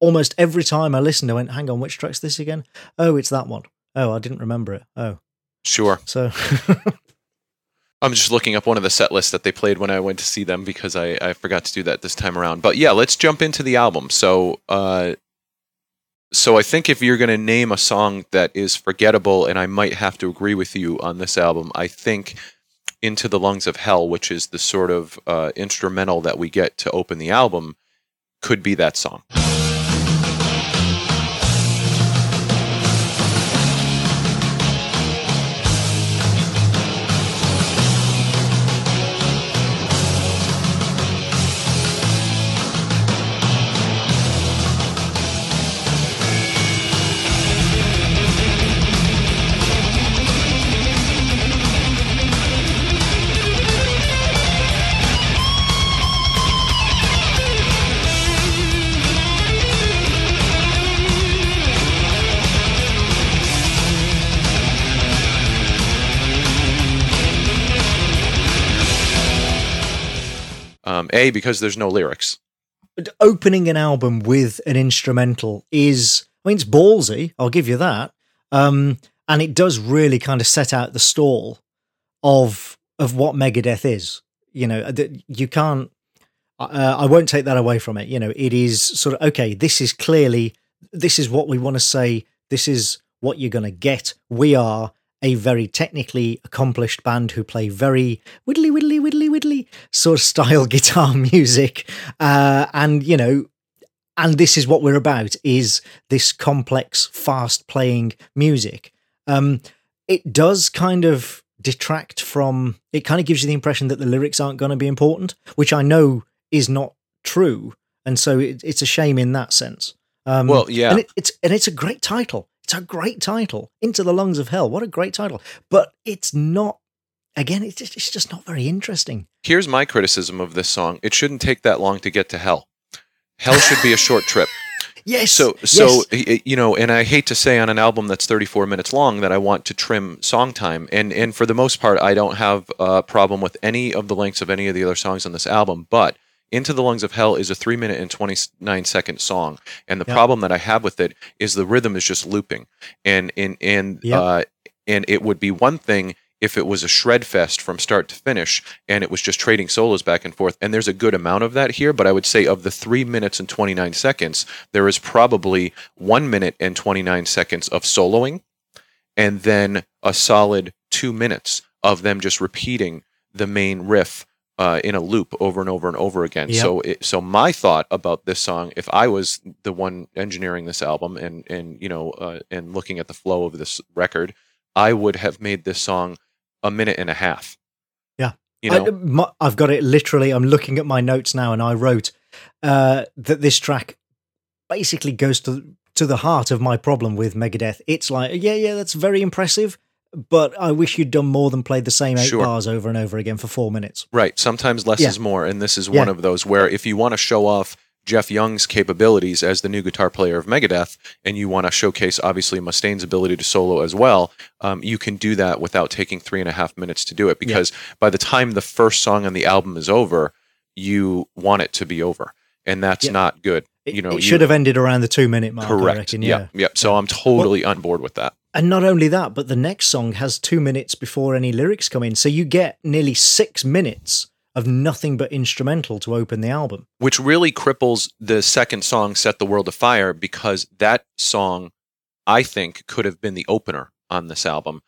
almost every time i listened i went hang on which track's this again? Oh it's that one. Oh i didn't remember it. Oh. Sure. so (laughs) I'm just looking up one of the set lists that they played when I went to see them because I, I forgot to do that this time around. But yeah, let's jump into the album. So, uh, so I think if you're going to name a song that is forgettable, and I might have to agree with you on this album, I think "Into the Lungs of Hell," which is the sort of uh, instrumental that we get to open the album, could be that song. A because there's no lyrics. opening an album with an instrumental is I mean it's ballsy, I'll give you that. Um and it does really kind of set out the stall of of what Megadeth is. You know, you can't uh, I won't take that away from it. You know, it is sort of okay, this is clearly this is what we want to say, this is what you're going to get. We are a very technically accomplished band who play very widdly widdly widdly widdly sort of style (laughs) guitar music. Uh, and you know and this is what we're about is this complex fast playing music. Um, it does kind of detract from it kind of gives you the impression that the lyrics aren't going to be important which i know is not true. And so it, it's a shame in that sense. Um, Well, yeah. and it, it's and it's a great title it's a great title into the lungs of hell what a great title but it's not again it's just, it's just not very interesting Here's my criticism of this song: it shouldn't take that long to get to hell. Hell should be a short trip. (laughs) yes So, so yes. you know, and I hate to say on an album that's 34 minutes long that I want to trim song time, and and for the most part, I don't have a problem with any of the lengths of any of the other songs on this album. But "Into the Lungs of Hell" is a three minute and 29 second song, and the Yeah. problem that I have with it is the rhythm is just looping, and and and Yeah. uh, and it would be one thing if it was a shred fest from start to finish and it was just trading solos back and forth and there's a good amount of that here but i would say of the 3 minutes and 29 seconds there is probably 1 minute and 29 seconds of soloing and then a solid 2 minutes of them just repeating the main riff uh, in a loop over and over and over again. Yep. So, it, so my thought about this song, if I was the one engineering this album and and you know uh, and looking at the flow of this record, I would have made this song a minute and a half. Yeah. you know, I, my, I've got it literally. I'm looking at my notes now, and I wrote uh, that this track basically goes to to the heart of my problem with Megadeth. It's like, yeah, yeah, that's very impressive, but I wish you'd done more than played the same eight Sure. bars over and over again for four minutes. Right. Sometimes less Yeah. is more, and this is one of those where if you want to show off Jeff Young's capabilities as the new guitar player of Megadeth, and you want to showcase obviously Mustaine's ability to solo as well, um, you can do that without taking three and a half minutes to do it. Because by the time the first song on the album is over, you want it to be over, and that's Yeah. not good. It, You know, it you- should have ended around the two minute mark. I Correct. reckon, yeah. yeah. Yep. So I'm totally on board with that. And not only that, but the next song has two minutes before any lyrics come in. So you get nearly six minutes of nothing but instrumental to open the album. which really cripples the second song set the world afire because that song i think could have been the opener on this album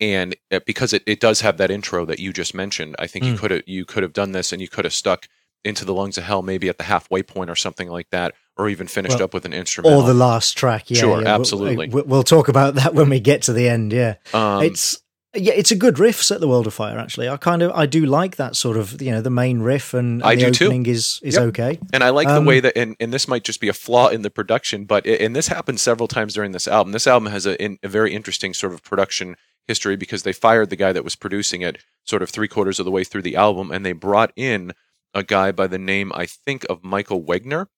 and uh, because it, it does have that intro that you just mentioned, I think you Mm. could have you could have done this and you could have stuck into the lungs of hell maybe at the halfway point or something like that, or even finished Well, up with an instrument Or the last track, yeah. Sure, yeah, absolutely. We'll, we'll talk about that when we get to the end. Yeah, um, it's yeah, it's a good riff. Set the world afire Actually, I kind of I do like that sort of you know the main riff and, and I the do too. opening is is Yep. okay. And I like Um, the way that, and, and this might just be a flaw in the production, but and this happened several times during this album. This album has a, in, a very interesting sort of production history because they fired the guy that was producing it sort of three quarters of the way through the album, and they brought in a guy by the name I think of Michael Wagner,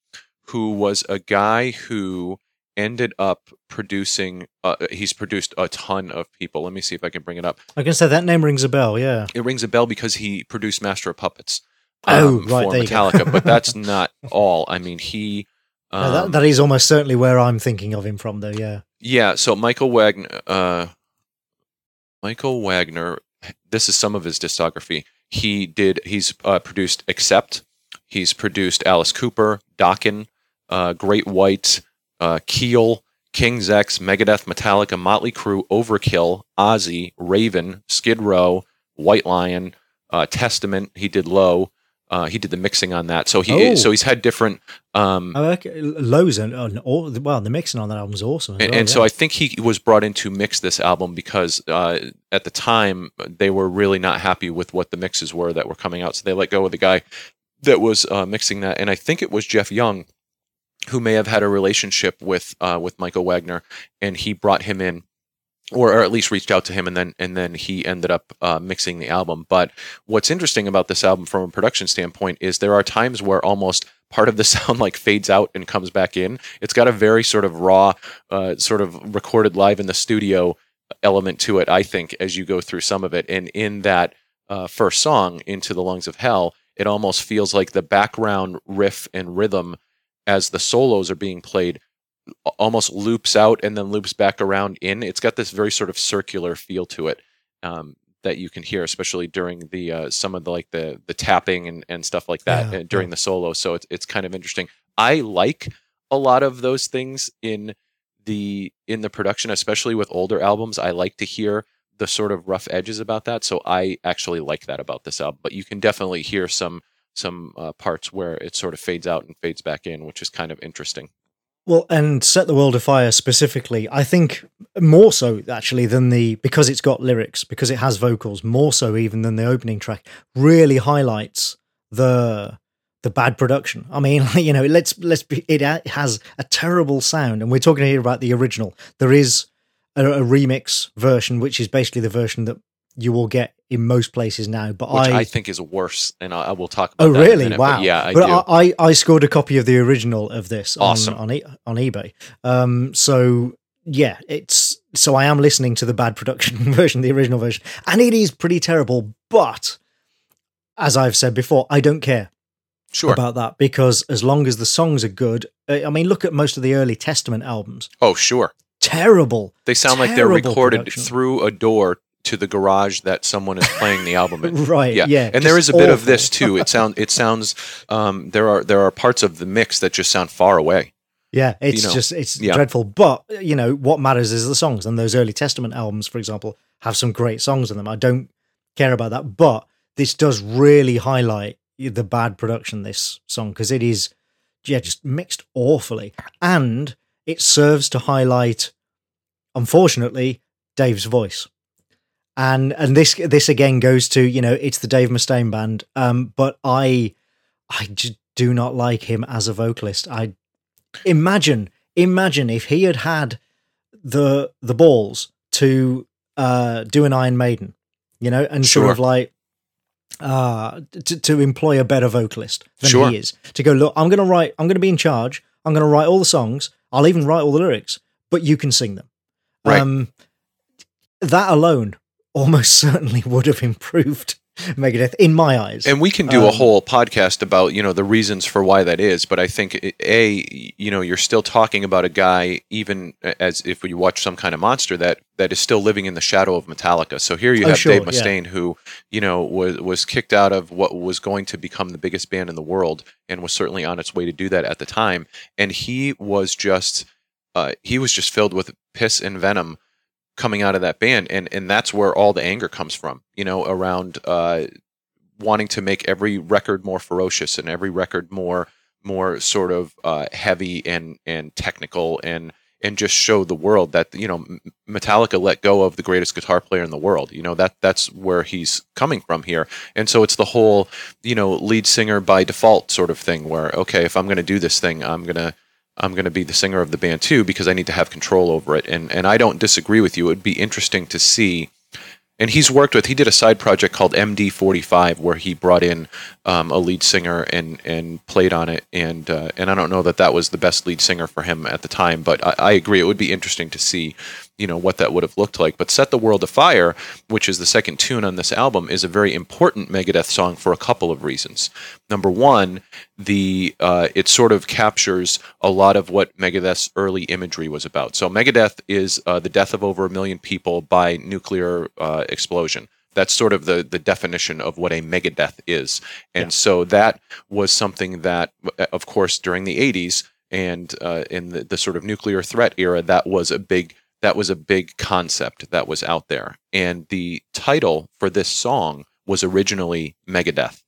who was a guy who ended up producing. Uh, he's produced a ton of people. Let me see if I can bring it up. I can say that name rings a bell. Yeah. It rings a bell because he produced Master of Puppets. Oh, um, right, for. Metallica, but that's (laughs) not all. I mean, he. No, Um, that, that is almost certainly where I'm thinking of him from, though. Yeah. yeah, so Michael Wagner, uh, Michael Wagner. This is some of his discography. He did. He's uh, produced Accept. He's produced Alice Cooper, Dokken, uh, Great White, uh, Keel, King's X, Megadeth, Metallica, Motley Crue, Overkill, Ozzy, Raven, Skid Row, White Lion, uh, Testament. He did Low. Uh, he did the mixing on that. So he Oh. so he's had different. Um, Oh, okay. Lowe's and, and all, well, the mixing on that album is awesome. and, well, and so. I think he was brought in to mix this album because uh, at the time they were really not happy with what the mixes were that were coming out. So they let go of the guy that was uh, mixing that, and I think it was Jeff Young who may have had a relationship with uh, with Michael Wagner, and he brought him in. Or, or at least reached out to him, and then and then he ended up uh, mixing the album. But what's interesting about this album, from a production standpoint, is there are times where almost part of the (laughs) sound like fades out and comes back in. It's got a very sort of raw, uh, sort of recorded live in the studio element to it. I think as you go through some of it, and in that uh, first song, "Into the Lungs of Hell," it almost feels like the background riff and rhythm as the solos are being played almost loops out and then loops back around in. It's got this very sort of circular feel to it. Um, that you can hear, especially during the uh, some of the like the the tapping and, and stuff like that Yeah, uh, during the solo. So it's it's kind of interesting. I like a lot of those things in the in the production, especially with older albums. I like to hear the sort of rough edges about that. So I actually like that about this album. But you can definitely hear some some uh, parts where it sort of fades out and fades back in, which is kind of interesting. Well, and Set the World Afire specifically, I think more so actually than the because it's got lyrics, because it has vocals, more so even than the opening track, really highlights the the bad production. I mean, (laughs) you know, let's let's be it has a terrible sound, and we're talking here about the original. There is a, a remix version, which is basically the version that you will get in most places now. But Which I, I, think is worse, and I, I will talk about. Oh, that in a really? minute, wow. But yeah, I but do. I, I, scored a copy of the original of this Awesome. on on, e- on eBay. Um, so yeah, it's so I am listening to the bad production (laughs) version, the original version, and it is pretty terrible. But as I've said before, I don't care sure. about that because as long as the songs are good, uh, I mean, look at most of the early Testament albums. oh, sure. Terrible. They sound like they're recorded production. through a door to the garage that someone is playing the album in. (laughs) Right. Yeah. Yeah, and there is a bit of this too. It sound it sounds um, there are there are parts of the mix that just sound far away. Yeah, it's know, just it's yeah. dreadful. But you know what matters is the songs, and those early Testament albums, for example, have some great songs in them. I don't care about that, but this does really highlight the bad production. This song because it is, yeah, just mixed awfully, and it serves to highlight, unfortunately, Dave's voice. And and this this again goes to you know it's the Dave Mustaine band, um, but I I just do not like him as a vocalist. I imagine imagine if he had had the the balls to uh do an iron maiden you know and sort of like uh to, to employ a better vocalist than Sure. he is to go look i'm gonna write i'm gonna be in charge i'm gonna write all the songs i'll even write all the lyrics but you can sing them Right. um that alone almost (laughs) certainly would have improved (laughs) megadeth in my eyes And we can do a Um, whole podcast about you know the reasons for why that is. But I think a you know you're still talking about a guy even as if you watch some kind of monster that that is still living in the shadow of Metallica. So here you Oh, have sure, Dave yeah. Mustaine who you know was was kicked out of what was going to become the biggest band in the world and was certainly on its way to do that at the time. And he was just uh, he was just filled with piss and venom coming out of that band, and and that's where all the anger comes from. You know, around uh, wanting to make every record more ferocious and every record more more sort of uh, heavy and and technical and and just show the world that you know Metallica let go of the greatest guitar player in the world. You know that that's where he's coming from here, and so it's the whole you know lead singer by default sort of thing. Where okay, if I'm going to do this thing, I'm gonna I'm going to be the singer of the band too because I need to have control over it. And and I don't disagree with you. It would be interesting to see and he's worked with he did a side project called md45 where he brought in um, a lead singer and and played on it and uh, and i don't know that that was the best lead singer for him at the time but I, I, agree it would be interesting to see you know what that would have looked like. But set the world afire which is the second tune on this album is a very important megadeth song for a couple of reasons. Number one the uh, it sort of captures a lot of what megadeth's early imagery was about. So megadeth is uh, the death of over a million people by nuclear uh, explosion. That's sort of the the definition of what a Megadeth is. And yeah. so that was something that of course during the 80s and uh, in the, the sort of nuclear threat era that was a big that was a big concept that was out there. And the title for this song was originally Megadeth.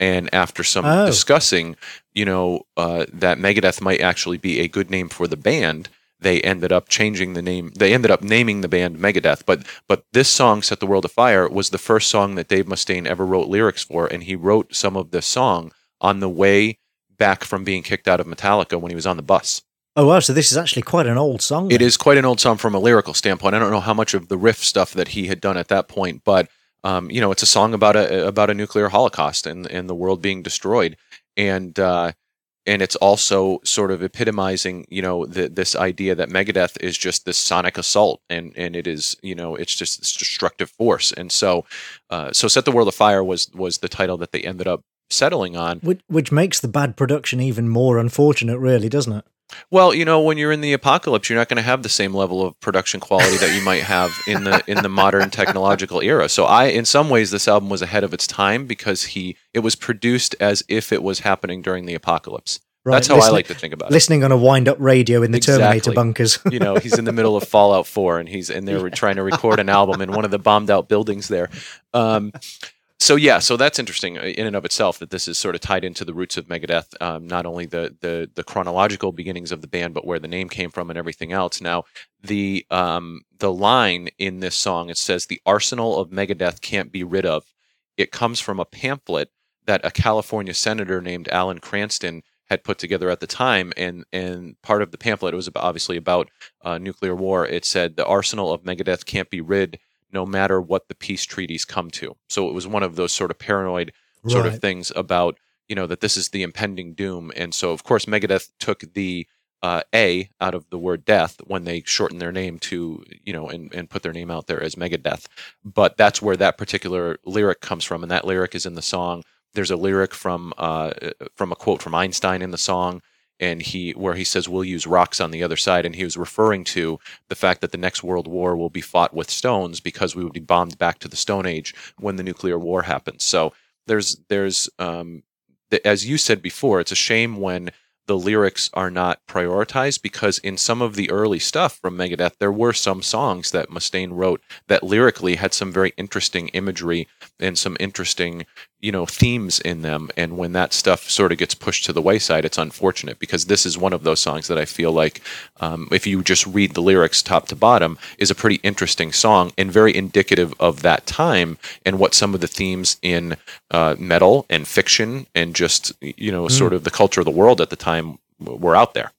And after some oh. discussing, you know, uh, that Megadeth might actually be a good name for the band, they ended up changing the name. They ended up naming the band Megadeth. But but this song, "Set the World Afire," was the first song that Dave Mustaine ever wrote lyrics for, and he wrote some of the song on the way back from being kicked out of Metallica when he was on the bus. Oh wow! So this is actually quite an old song. Then. It is quite an old song from a lyrical standpoint. I don't know how much of the riff stuff that he had done at that point, but um, you know, it's a song about a about a nuclear holocaust and and the world being destroyed, and uh, and it's also sort of epitomizing, you know, the, this idea that Megadeth is just this sonic assault, and and it is, you know, it's just this destructive force, and so, uh, so set the world afire was was the title that they ended up settling on, which, which makes the bad production even more unfortunate, really, doesn't it? Well, you know, when you're in the apocalypse, you're not going to have the same level of production quality that you might have in the in the modern technological era. So, I, in some ways, this album was ahead of its time because he it was produced as if it was happening during the apocalypse. Right. That's how I like to think about listening it. Listening on a wind-up radio in the exactly. Terminator bunkers. (laughs) you know, he's in the middle of Fallout 4, and he's and they're (laughs) yeah. trying to record an album in one of the bombed-out buildings there. Um, so yeah, so that's interesting uh, in and of itself that this is sort of tied into the roots of Megadeth, um, not only the, the the chronological beginnings of the band, but where the name came from and everything else. Now, the um, the line in this song it says, "The arsenal of Megadeth can't be rid of." It comes from a pamphlet that a California senator named Alan Cranston had put together at the time, and and part of the pamphlet it was obviously about uh, nuclear war. It said, "The arsenal of Megadeth can't be rid." No matter what the peace treaties come to. So it was one of those sort of paranoid sort right. of things about you know that this is the impending doom, and so of course Megadeth took the uh, A out of the word death when they shortened their name to you know and, and put their name out there as Megadeth. But that's where that particular lyric comes from, and that lyric is in the song. There's a lyric from uh, from a quote from Einstein in the song and he where he says we'll use rocks on the other side and he was referring to the fact that the next world war will be fought with stones because we would be bombed back to the stone age when the nuclear war happens. So there's there's um, as you said before it's a shame when the lyrics are not prioritized because in some of the early stuff from Megadeth, there were some songs that Mustaine wrote that lyrically had some very interesting imagery and some interesting, you know, themes in them. And when that stuff sort of gets pushed to the wayside, it's unfortunate because this is one of those songs that I feel like, um, if you just read the lyrics top to bottom, is a pretty interesting song and very indicative of that time and what some of the themes in uh, metal and fiction and just, you know, mm. sort of the culture of the world at the time were out there.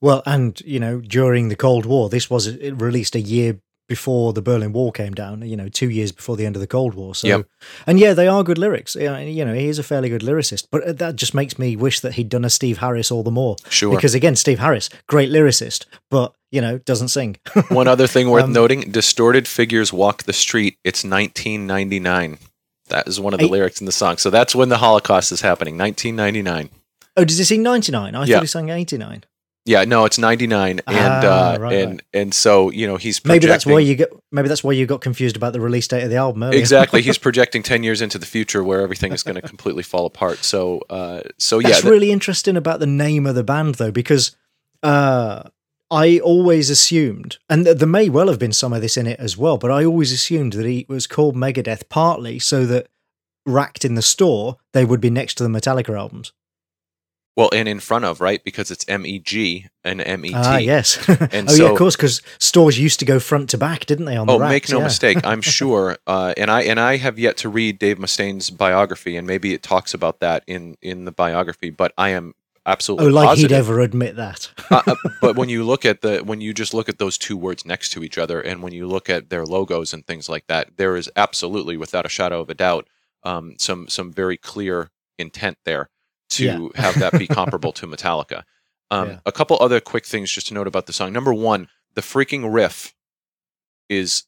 Well, and you know, during the Cold War, this was released a year before the Berlin Wall came down, you know, two years before the end of the Cold War. So, yep. and yeah, they are good lyrics. You know, he is a fairly good lyricist, but uh, that just makes me wish that he'd done a Steve Harris all the more. Sure. Because again, Steve Harris, great lyricist, but, you know, doesn't sing. (laughs) One other thing worth um, noting Distorted Figures Walk the Street. It's 1999. That is one of the eight, lyrics in the song. So that's when the Holocaust is happening, 1999. Oh, does he sing 99? I yeah. thought he sang 89. Yeah, no, it's 99 and ah, uh, right, and right. and so, you know, he's Maybe that's why you get maybe that's why you got confused about the release date of the album earlier. Exactly. he's (laughs) projecting 10 years into the future where everything is going to completely fall apart. So uh so yeah. That's really interesting about the name of the band though because uh I always assumed, and th- there may well have been some of this in it as well, but I always assumed that it was called Megadeth partly so that racked in the store they would be next to the Metallica albums. Well, and in front of right because it's M E G and M E T. Ah, yes. (laughs) And oh, yeah, of course, because stores used to go front to back, didn't they? On the Oh, racks? make no Yeah. mistake. I'm (laughs) sure, uh, and I and I have yet to read Dave Mustaine's biography, and maybe it talks about that in in the biography. But I am absolutely oh, like positive. he'd ever admit that. Uh, uh, (laughs) but when you look at the when you just look at those two words next to each other, and when you look at their logos and things like that, there is absolutely, without a shadow of a doubt, um, some some very clear intent there to Yeah. (laughs) have that be (laughs) comparable to Metallica. Um, Yeah. A couple other quick things just to note about the song. Number one, the freaking riff is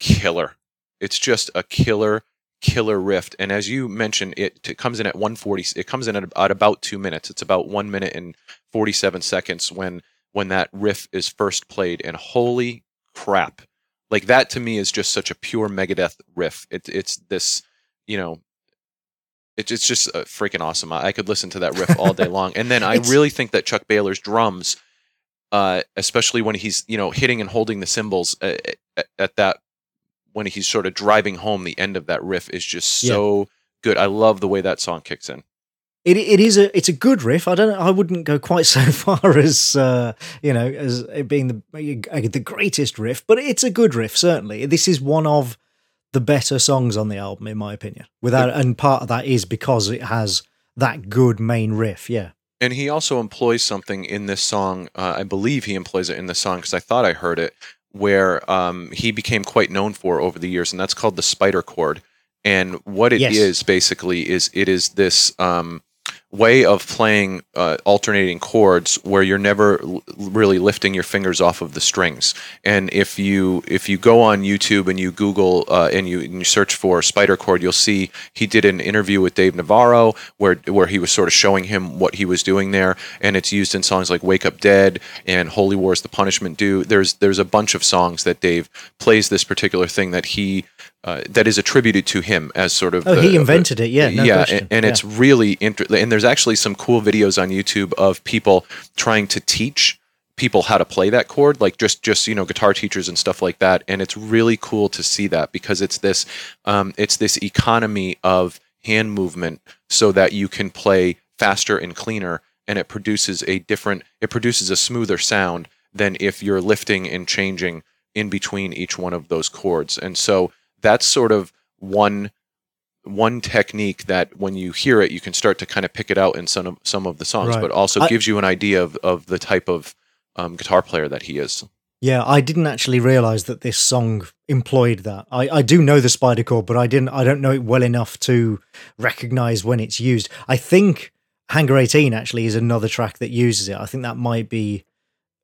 killer. It's just a killer, killer riff. And as you mentioned, it, it comes in at 140. It comes in at, at about two minutes. It's about one minute and 47 seconds when when that riff is first played. And holy crap, like that to me is just such a pure Megadeth riff. It, it's this, you know. It's it's just uh, freaking awesome. I, I could listen to that riff all day long, and then (laughs) I really think that Chuck Behler's drums, uh, especially when he's you know hitting and holding the cymbals uh, at, at that when he's sort of driving home the end of that riff is just Yeah. so good. I love the way that song kicks in. It it is a it's a good riff. I don't I wouldn't go quite (laughs) so far as uh, you know as it being the uh, the greatest riff, but it's a good riff certainly. This is one of the better songs on the album in my opinion. Without and part of that is because it has that good main riff. Yeah. And he also employs something in this song. Uh, I believe he employs it in this song because I thought I heard it, where um, he became quite known for over the years, and that's called the spider chord. And what it is Yes. basically is it is this um, way of playing uh, alternating chords where you're never l- really lifting your fingers off of the strings. And if you if you go on YouTube and you Google uh, and you and you search for spider chord, you'll see he did an interview with Dave Navarro where where he was sort of showing him what he was doing there, and it's used in songs like "Wake Up Dead" and "Holy War's the Punishment Due." There's there's a bunch of songs that Dave plays this particular thing that he uh, that is attributed to him as sort of Oh, the- he the- invented it. Yeah. No yeah, question. and, and Yeah. it's really interesting. And there's actually some cool videos on YouTube of people trying to teach people how to play that chord, like just just you know guitar teachers and stuff like that. And it's really cool to see that because it's this um, it's this economy of hand movement so that you can play faster and cleaner, and it produces a different it produces a smoother sound than if you're lifting and changing in between each one of those chords. And so that's sort of one one technique that when you hear it you can start to kind of pick it out in some of some of the songs Right. but also I- gives you an idea of, of the type of um, guitar player that he is Yeah, I didn't actually realize that this song employed that. I, I do know the spider chord, but I didn't. I don't know it well enough to recognize when it's used. I think Hangar 18 actually is another track that uses it. I think that might be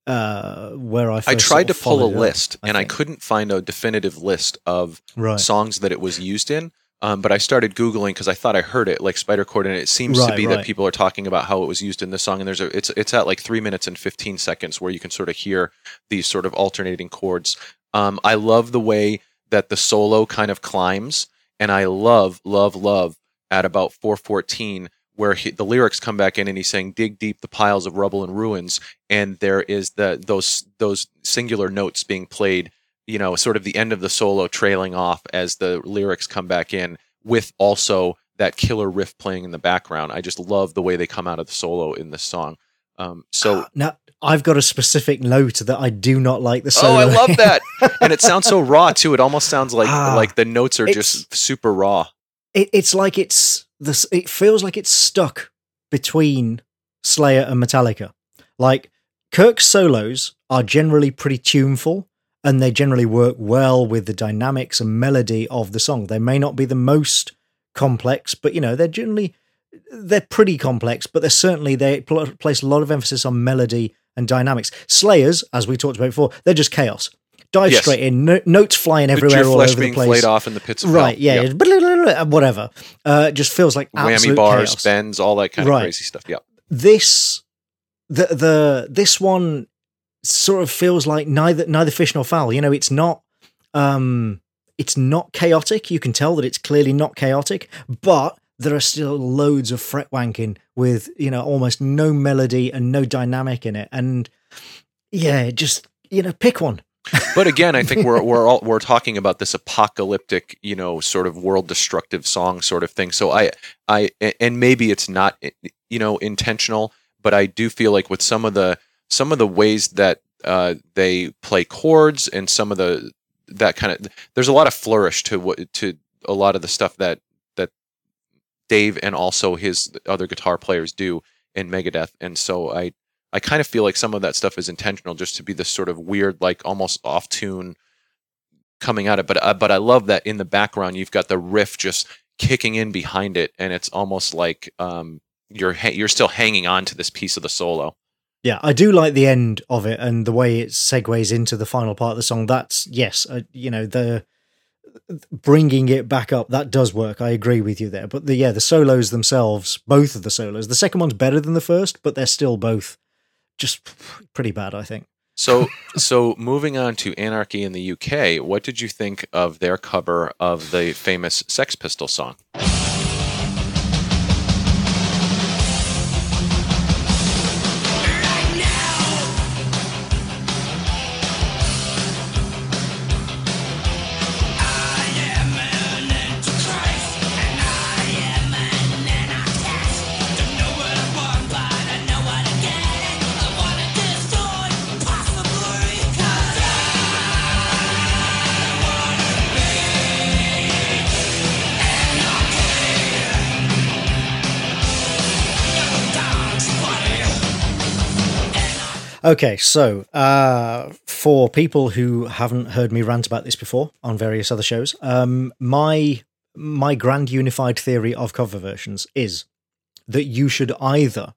uh, where I. First i tried to sort of pull a followed it up, list I and i couldn't find a definitive list of Right. songs that it was used in um, but i started googling because i thought i heard it like spider chord and it seems to be right. that people are talking about how it was used in this song and there's a it's it's at like three minutes and 15 seconds where you can sort of hear these sort of alternating chords um, i love the way that the solo kind of climbs and i love love love at about 414 where he, the lyrics come back in and he's saying dig deep the piles of rubble and ruins and there is the those those singular notes being played you know sort of the end of the solo trailing off as the lyrics come back in with also that killer riff playing in the background. I just love the way they come out of the solo in this song. Um, so now I've got a specific note that I do not like the solo. oh i love that! (laughs) And it sounds so raw too. It almost sounds like Ah, like the notes are just super raw. It, it's like it's this. It feels like it's stuck between Slayer and Metallica. Like Kirk's solos are generally pretty tuneful, and they generally work well with the dynamics and melody of the song. They may not be the most complex, but you know they're generally they're pretty complex. But they're certainly they pl- place a lot of emphasis on melody and dynamics. Slayers, as we talked about before, they're just chaos. Dive Yes. straight in, no, notes flying everywhere, all over the place. flayed off in the pits of Right, yeah, Yep. whatever. Uh, it just feels like whammy bars chaos. bends all that kind of crazy stuff yeah This, the the this one sort of feels like neither neither fish nor fowl. You know, it's not, um, it's not chaotic. You can tell that it's clearly not chaotic, but there are still loads of fret wanking with you know almost no melody and no dynamic in it, and yeah, just you know, pick one. But again, I think we're we're all we're talking about this apocalyptic, you know, sort of world destructive song sort of thing. So I I and maybe it's not you know intentional, but I do feel like with some of the some of the ways that uh, they play chords and some of the that kind of there's a lot of flourish to what to a lot of the stuff that that Dave and also his other guitar players do in Megadeth, and so I I kind of feel like some of that stuff is intentional, just to be this sort of weird, like almost off tune coming at it. But uh, but I love that in the background you've got the riff just kicking in behind it, and it's almost like um, you're ha- you're still hanging on to this piece of the solo. Yeah, I do like the end of it and the way it segues into the final part of the song. That's yes, uh, you know the bringing it back up that does work. I agree with you there. But the yeah, the solos themselves, both of the solos. The second one's better than the first, but they're still both just pretty bad, I think. So, (laughs) so moving on to Anarchy in the UK, what did you think of their cover of the famous Sex Pistol song? Okay, so uh, for people who haven't heard me rant about this before on various other shows, um, my my grand unified theory of cover versions is that you should either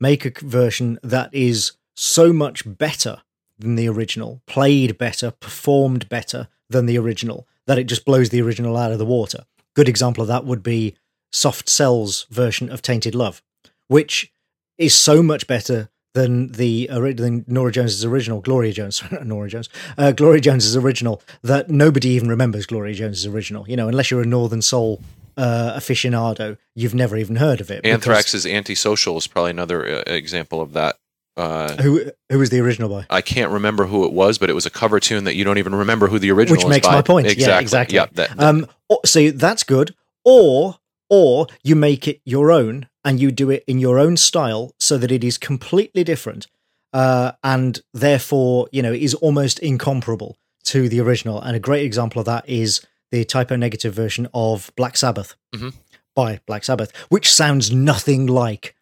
make a version that is so much better than the original, played better, performed better than the original, that it just blows the original out of the water. Good example of that would be Soft Cell's version of Tainted Love, which is so much better than the than Norah Jones's original, Gloria Jones, (laughs) Nora Jones, uh, Gloria Jones's original. That nobody even remembers Gloria Jones's original. You know, unless you're a Northern Soul uh, aficionado, you've never even heard of it. Anthrax's "Antisocial" is probably another uh, example of that. Uh, who who was the original by? I can't remember who it was, but it was a cover tune that you don't even remember who the original. Which makes by. my point. Exactly. Yeah, exactly. Yeah, that, that. Um, so that's good. Or or you make it your own and you do it in your own style so that it is completely different uh, and therefore you know is almost incomparable to the original. And a great example of that is the Type O Negative version of Black Sabbath mm-hmm. by Black Sabbath, which sounds nothing like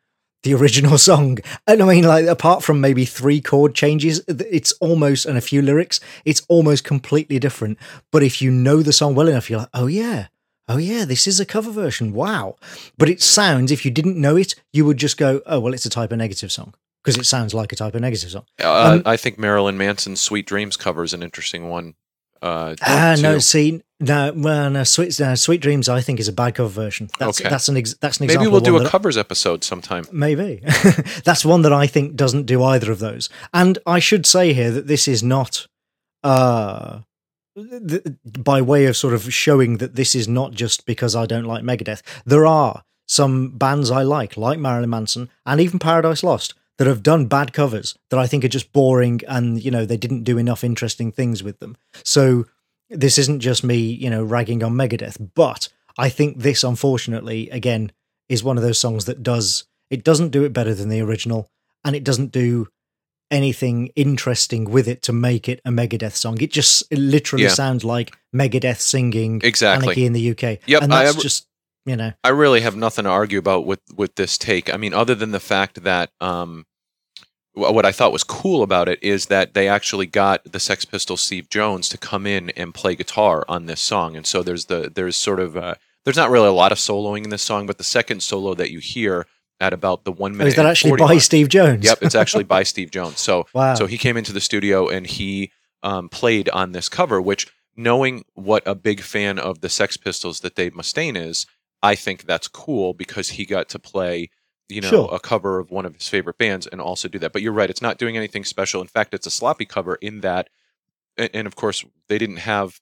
the original (laughs) song. And I mean, like apart from maybe three chord changes, it's almost and a few lyrics, it's almost completely different. But if you know the song well enough, you're like, oh yeah. Oh yeah, this is a cover version. Wow. But it sounds, if you didn't know it, you would just go, oh, well, it's a Type O Negative song because it sounds like a Type O Negative song. Uh, um, I think Marilyn Manson's "Sweet Dreams" cover is an interesting one. Uh, ah, no, see, no, well, no, Sweet, no, Sweet Dreams, I think is a bad cover version. That's, okay. that's an ex- that's an example. Maybe we'll do a covers episode sometime. Maybe (laughs) that's one that I think doesn't do either of those. And I should say here that this is not, uh, th- by way of sort of showing that this is not just because I don't like Megadeth. There are some bands I like, like Marilyn Manson and even Paradise Lost, that have done bad covers that I think are just boring and, you know, they didn't do enough interesting things with them. So this isn't just me, you know, ragging on Megadeth, but I think this, unfortunately, again, is one of those songs that does, it doesn't do it better than the original and it doesn't do anything interesting with it to make it a Megadeth song. It just it literally yeah. sounds like Megadeth singing exactly Anarchy in the UK. Yep, and that's I, just you know. I really have nothing to argue about with with this take. I mean, other than the fact that um, what I thought was cool about it is that they actually got the Sex Pistols Steve Jones to come in and play guitar on this song, and so there's the there's sort of uh, there's not really a lot of soloing in this song, but the second solo that you hear at about the one minute. Oh, is that actually by mark, Steve Jones? Yep, it's actually by (laughs) Steve Jones. So wow. so he came into the studio and he um, played on this cover, which knowing what a big fan of the Sex Pistols that Dave Mustaine is, I think that's cool because he got to play you know, sure. a cover of one of his favorite bands and also do that. But you're right, it's not doing anything special. In fact, it's a sloppy cover in that, and, and of course, they didn't have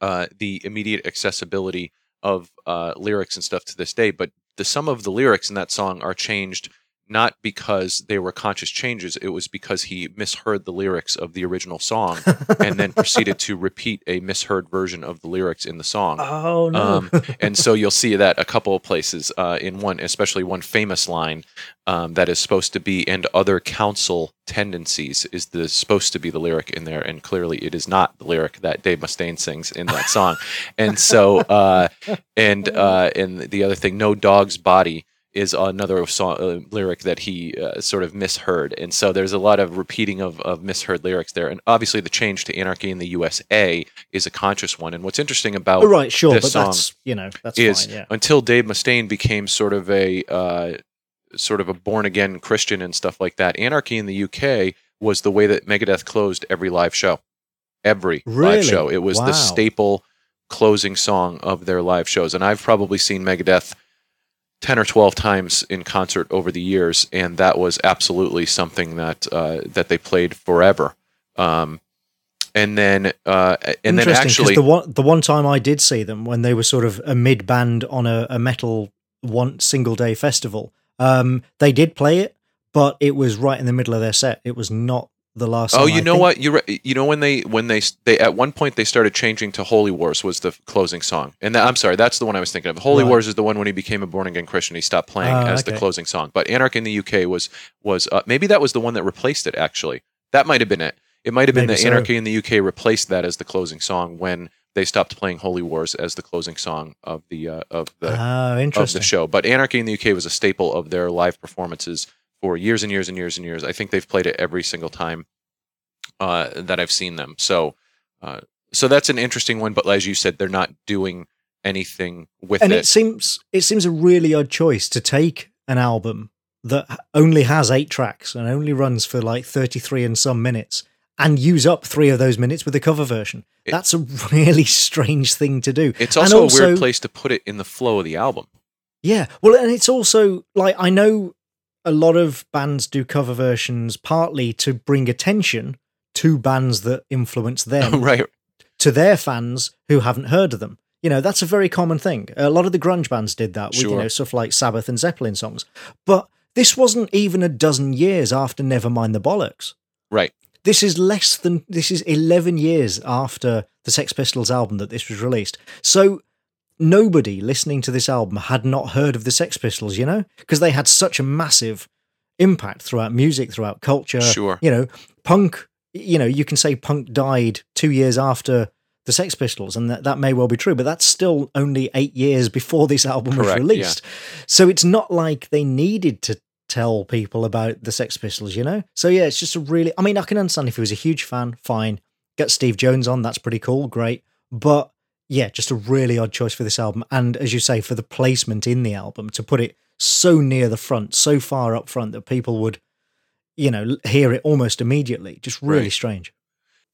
uh, the immediate accessibility of uh, lyrics and stuff to this day. But the sum of the lyrics in that song are changed not because they were conscious changes. It was because he misheard the lyrics of the original song (laughs) and then proceeded to repeat a misheard version of the lyrics in the song. Oh no! Um, and so you'll see that a couple of places uh, in one, especially one famous line um, that is supposed to be "and other council tendencies" is the supposed to be the lyric in there, and clearly it is not the lyric that Dave Mustaine sings in that song. and so, uh, and uh, and the other thing, "No dog's body." Is another song, uh, lyric that he uh, sort of misheard, and so there's a lot of repeating of, of misheard lyrics there. And obviously, the change to "Anarchy in the USA" is a conscious one. And what's interesting about Oh, right, sure, this but song that's you know that's is fine. Yeah. until Dave Mustaine became sort of a uh, sort of a born again Christian and stuff like that. Anarchy in the UK was the way that Megadeth closed every live show, every Really? live show. It was Wow. the staple closing song of their live shows, and I've probably seen Megadeth. 10 or 12 times in concert over the years and that was absolutely something that uh, that they played forever um, and then uh, and then actually the one the one time I did see them when they were sort of a mid band on a, a metal one single day festival, um, they did play it, but it was right in the middle of their set. It was not the last. Oh, song, you I know think. what? You re- you know when they when they they at one point they started changing to Holy Wars was the closing song, and that, I'm sorry, that's the one I was thinking of. Holy Right. Wars is the one when he became a born again Christian. He stopped playing Ah, as the closing song. But Anarch in the UK was was uh, maybe that was the one that replaced it. Actually, that might have been it. It might have been that so. Anarchy in the UK replaced that as the closing song when they stopped playing Holy Wars as the closing song of the uh, of the Ah, of the show. But Anarchy in the UK was a staple of their live performances for years and years and years and years. I think they've played it every single time uh, that I've seen them. So, uh, so that's an interesting one. But as you said, they're not doing anything with and it. And it seems it seems a really odd choice to take an album that only has eight tracks and only runs for like 33 and some minutes and use up three of those minutes with a cover version It- that's a really (laughs) strange thing to do it's and also, a weird place to put it in the flow of the album. yeah well and it's also like i know a lot of bands do cover versions partly to bring attention to bands that influence them (laughs) right. to their fans who haven't heard of them. You know, that's a very common thing. A lot of the grunge bands did that with, you know, stuff like Sabbath and Zeppelin songs. But this wasn't even a dozen years after Nevermind the Bollocks. Right. This is less than, this is 11 years after the Sex Pistols album that this was released. So nobody listening to this album had not heard of the Sex Pistols, you know, because they had such a massive impact throughout music, throughout culture. Sure. You know, punk, you know, you can say punk died two years after the Sex Pistols, and that, that may well be true, but that's still only eight years before this album was Correct, yeah. released. So it's not like they needed to tell people about the Sex Pistols, you know? So yeah, it's just a really, I mean, I can understand if he was a huge fan, fine. Get Steve Jones on, that's pretty cool, great. But yeah, just a really odd choice for this album. And as you say, for the placement in the album, to put it so near the front, so far up front that people would, you know, hear it almost immediately. Just really Right. strange.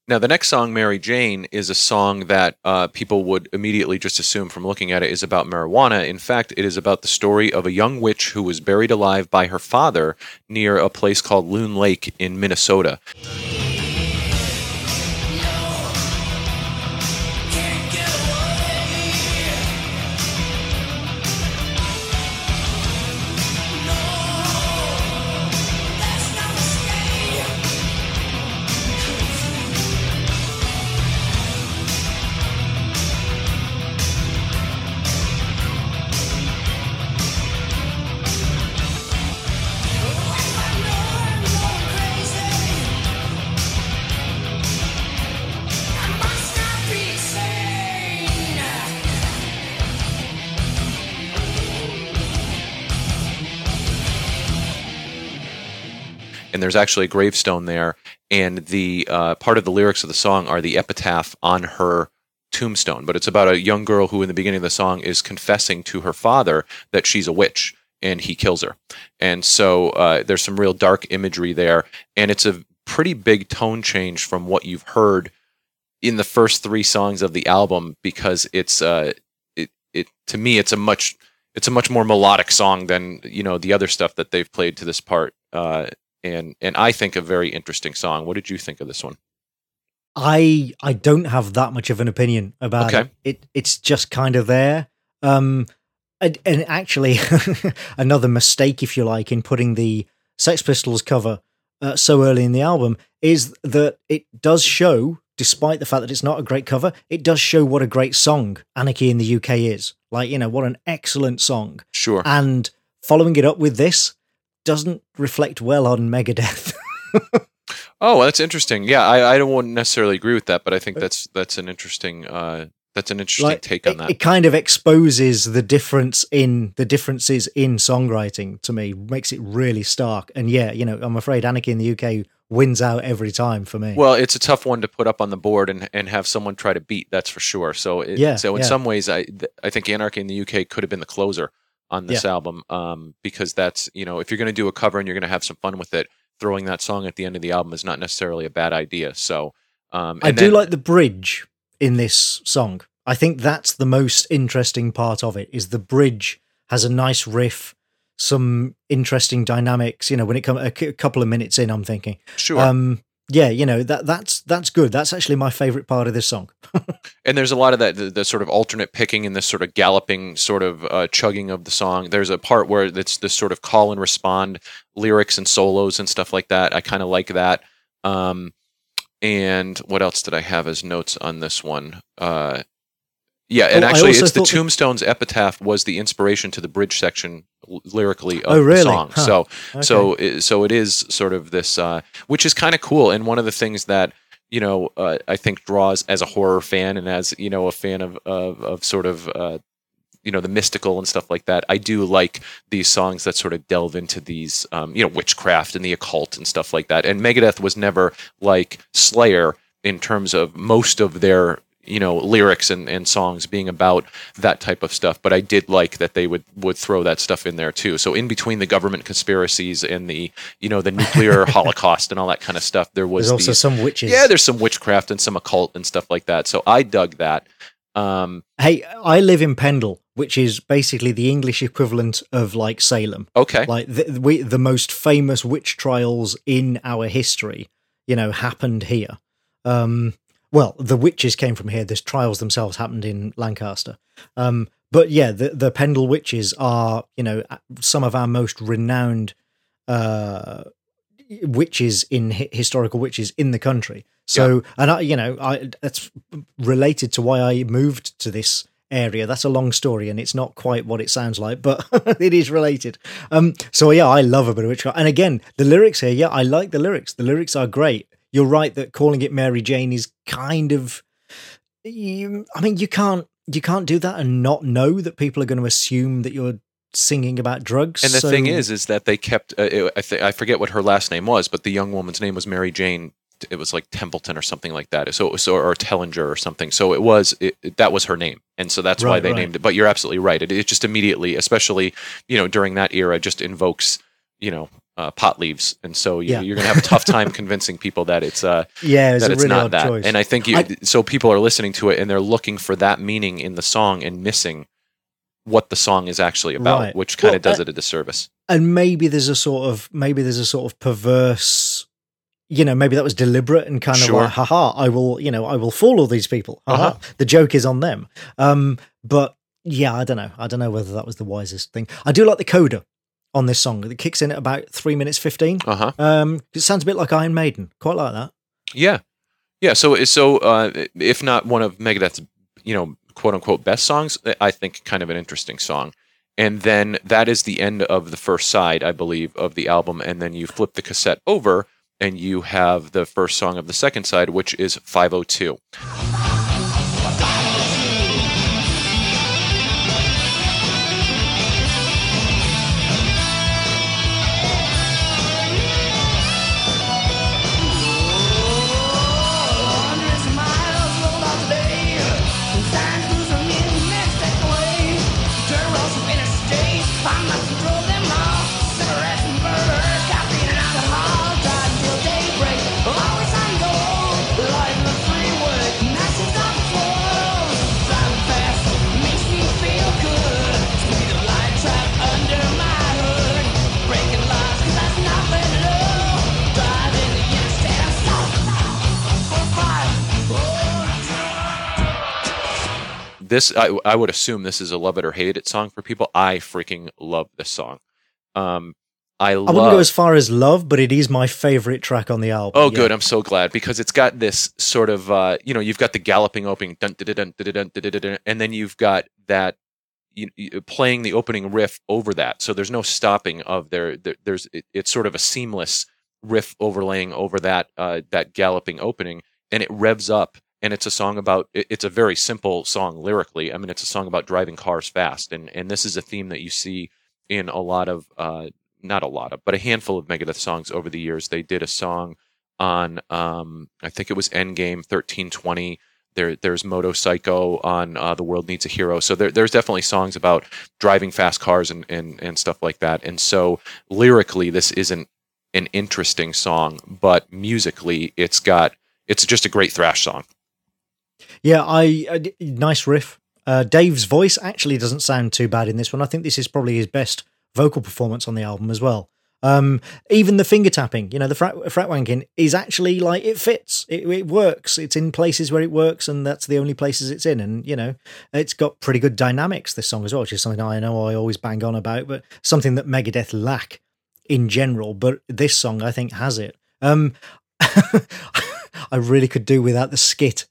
Now, the next song, Mary Jane, is a song that uh, people would immediately just assume from looking at it is about marijuana. In fact, it is about the story of a young witch who was buried alive by her father near a place called Loon Lake in Minnesota. There's actually a gravestone there and the uh, part of the lyrics of the song are the epitaph on her tombstone. But it's about a young girl who in the beginning of the song is confessing to her father that she's a witch and he kills her. And so uh, there's some real dark imagery there and it's a pretty big tone change from what you've heard in the first three songs of the album because it's uh it, it to me it's a much it's a much more melodic song than you know the other stuff that they've played to this part uh and and I think a very interesting song. What did you think of this one? I I don't have that much of an opinion about Okay. it. it. It's just kind of there. Um, and, and actually, (laughs) another mistake, if you like, in putting the Sex Pistols cover uh, so early in the album is that it does show, despite the fact that it's not a great cover, it does show what a great song Anarchy in the UK is. Like, you know, what an excellent song. Sure. And following it up with this doesn't reflect well on Megadeth. (laughs) oh, that's interesting. Yeah, I, I don't necessarily agree with that, but I think that's that's an interesting uh, that's an interesting like, take on it, that. It kind of exposes the difference in the differences in songwriting to me, makes it really stark. And yeah, you know, I'm afraid Anarchy in the UK wins out every time for me. Well, it's a tough one to put up on the board and, and have someone try to beat. That's for sure. So it, yeah, so in yeah. some ways, I I think Anarchy in the UK could have been the closer on this yeah. album um, because that's you know if you're going to do a cover and you're going to have some fun with it, throwing that song at the end of the album is not necessarily a bad idea. So um, I do like the bridge in this song. I think that's the most interesting part of it. Is the bridge has a nice riff, some interesting dynamics. You know, when it comes a couple of minutes in, I'm thinking, sure. Um, yeah, you know that that's that's good. That's actually my favorite part of this song. (laughs) and there's a lot of that the, the, sort of alternate picking and this sort of galloping sort of uh, chugging of the song. There's a part where it's this sort of call and respond lyrics and solos and stuff like that. I kind of like that. Um, and what else did I have as notes on this one? Uh, yeah, and Oh, actually, it's the thought that- Tombstone's epitaph was the inspiration to the bridge section l- lyrically of Oh, really? the song. Huh. So Okay. so it, so it is sort of this, uh, which is kind of cool. And one of the things that you know uh, I think draws as a horror fan and as you know a fan of of, of sort of uh, you know the mystical and stuff like that. I do like these songs that sort of delve into these um, you know witchcraft and the occult and stuff like that. And Megadeth was never like Slayer in terms of most of their you know lyrics and, and songs being about that type of stuff but i did like that they would would throw that stuff in there too so in between the government conspiracies and the you know the nuclear (laughs) holocaust and all that kind of stuff there was There's also these- some witches. yeah there's some witchcraft and some occult and stuff like that so i dug that um Hey, I live in Pendle, which is basically the English equivalent of like Salem. okay Like the, we, the most famous witch trials in our history, you know, happened here. Um, well, the witches came from here. The trials themselves happened in Lancaster. Um, but yeah, the the Pendle witches are, you know, some of our most renowned uh, witches in hi- historical witches in the country. So, and I, you know, I that's related to why I moved to this area. That's a long story, and it's not quite what it sounds like, but (laughs) it is related. Um, so yeah, I love a bit of witchcraft. And again, the lyrics here, yeah, I like the lyrics. The lyrics are great. You're right that calling it Mary Jane is kind of. You, I mean, you can't you can't do that and not know that people are going to assume that you're singing about drugs. and the so- thing is is that they kept uh, it- I, th- I forget what her last name was but the young woman's name was mary jane it was like templeton or something like that so, so or tellinger or something so it was it, it- that was her name and so that's why they right. named it but you're absolutely right it, it just immediately especially you know during that era just invokes you know uh, pot leaves and so you, Yeah. you're gonna have a tough time (laughs) convincing people that it's uh yeah, it's that a it's really not that choice. and i think you I- so people are listening to it and they're looking for that meaning in the song and missing what the song is actually about Right. which kind Well, of does uh, it a disservice and maybe there's a sort of maybe there's a sort of perverse you know maybe that was deliberate and kind Sure. of like haha i will you know i will fool all these people haha. Uh-huh. the joke is on them um but yeah i don't know i don't know whether that was the wisest thing i do like the coda on this song it kicks in at about 3 minutes 15 uh-huh um it sounds a bit like iron maiden quite like that Yeah, yeah. So so uh, if not one of Megadeth's you know quote unquote best songs, I think kind of an interesting song. And then that is the end of the first side, I believe, of the album. And then you flip the cassette over, and you have the first song of the second side, which is 502. this I, I would assume this is a love it or hate it song for people. I freaking love this song. Um, I, love, I wouldn't go as far as love, but it is my favorite track on the album. Oh, yeah. good! I'm so glad because it's got this sort of uh, you know you've got the galloping opening dun dun dun dun dun dun dun, dun and then you've got that you, you, playing the opening riff over that. So there's no stopping of there. there's it, it's sort of a seamless riff overlaying over that uh, that galloping opening, and it revs up and it's a song about. It's a very simple song lyrically. I mean, it's a song about driving cars fast, and and this is a theme that you see in a lot of. Uh, not a lot of, but a handful of Megadeth songs over the years. They did a song on, um, I think it was Endgame 1320. There, there's Moto Psycho on uh, The World Needs a Hero. So there, there's definitely songs about driving fast cars and, and, and stuff like that. And so lyrically, this isn't an interesting song, but musically, it's got, it's just a great thrash song. Yeah, I d- nice riff. Uh, Dave's voice actually doesn't sound too bad in this one. I think this is probably his best vocal performance on the album as well. Um, even the finger tapping, you know, the frat, frat wanking is actually like it fits. It, it works. It's in places where it works, and that's the only places it's in. And you know, it's got pretty good dynamics. This song as well, which is something I know I always bang on about, but something that Megadeth lack in general. But this song, I think, has it. Um, (laughs) I really could do without the skit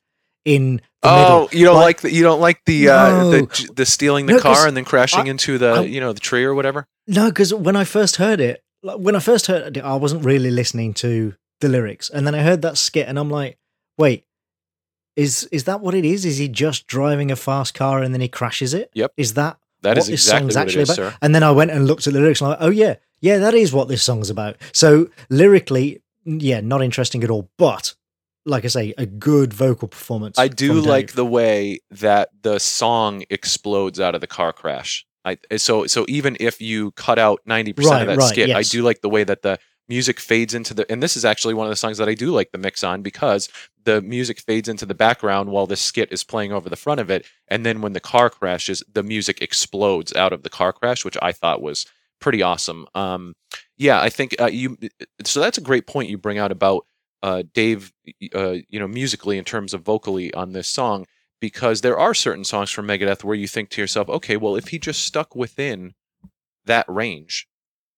in Oh, middle. you don't like the, you don't like the uh, the the stealing the No, car and then crashing I- into the I- you know the tree or whatever. No, because when I first heard it, like, when I first heard it, I wasn't really listening to the lyrics, and then I heard that skit, and I'm like, wait, is is that what it is? Is he just driving a fast car and then he crashes it? Yep. Is that That what is this exactly song's what actually it is, about? sir. And then I went and looked at the lyrics, and I'm like, oh yeah, yeah, that is what this song's about. So lyrically, yeah, not interesting at all, but like I say, a good vocal performance. I do like the way that the song explodes out of the car crash. I so so even if you cut out ninety percent Right, of that right, skit, I do like the way that the music fades into the. And this is actually one of the songs that I do like the mix on because the music fades into the background while the skit is playing over the front of it, and then when the car crashes, the music explodes out of the car crash, which I thought was pretty awesome. Um, yeah, I think uh, you. So that's a great point you bring out about uh, Dave, uh, you know, musically in terms of vocally on this song, because there are certain songs from Megadeth where you think to yourself, okay, well, if he just stuck within that range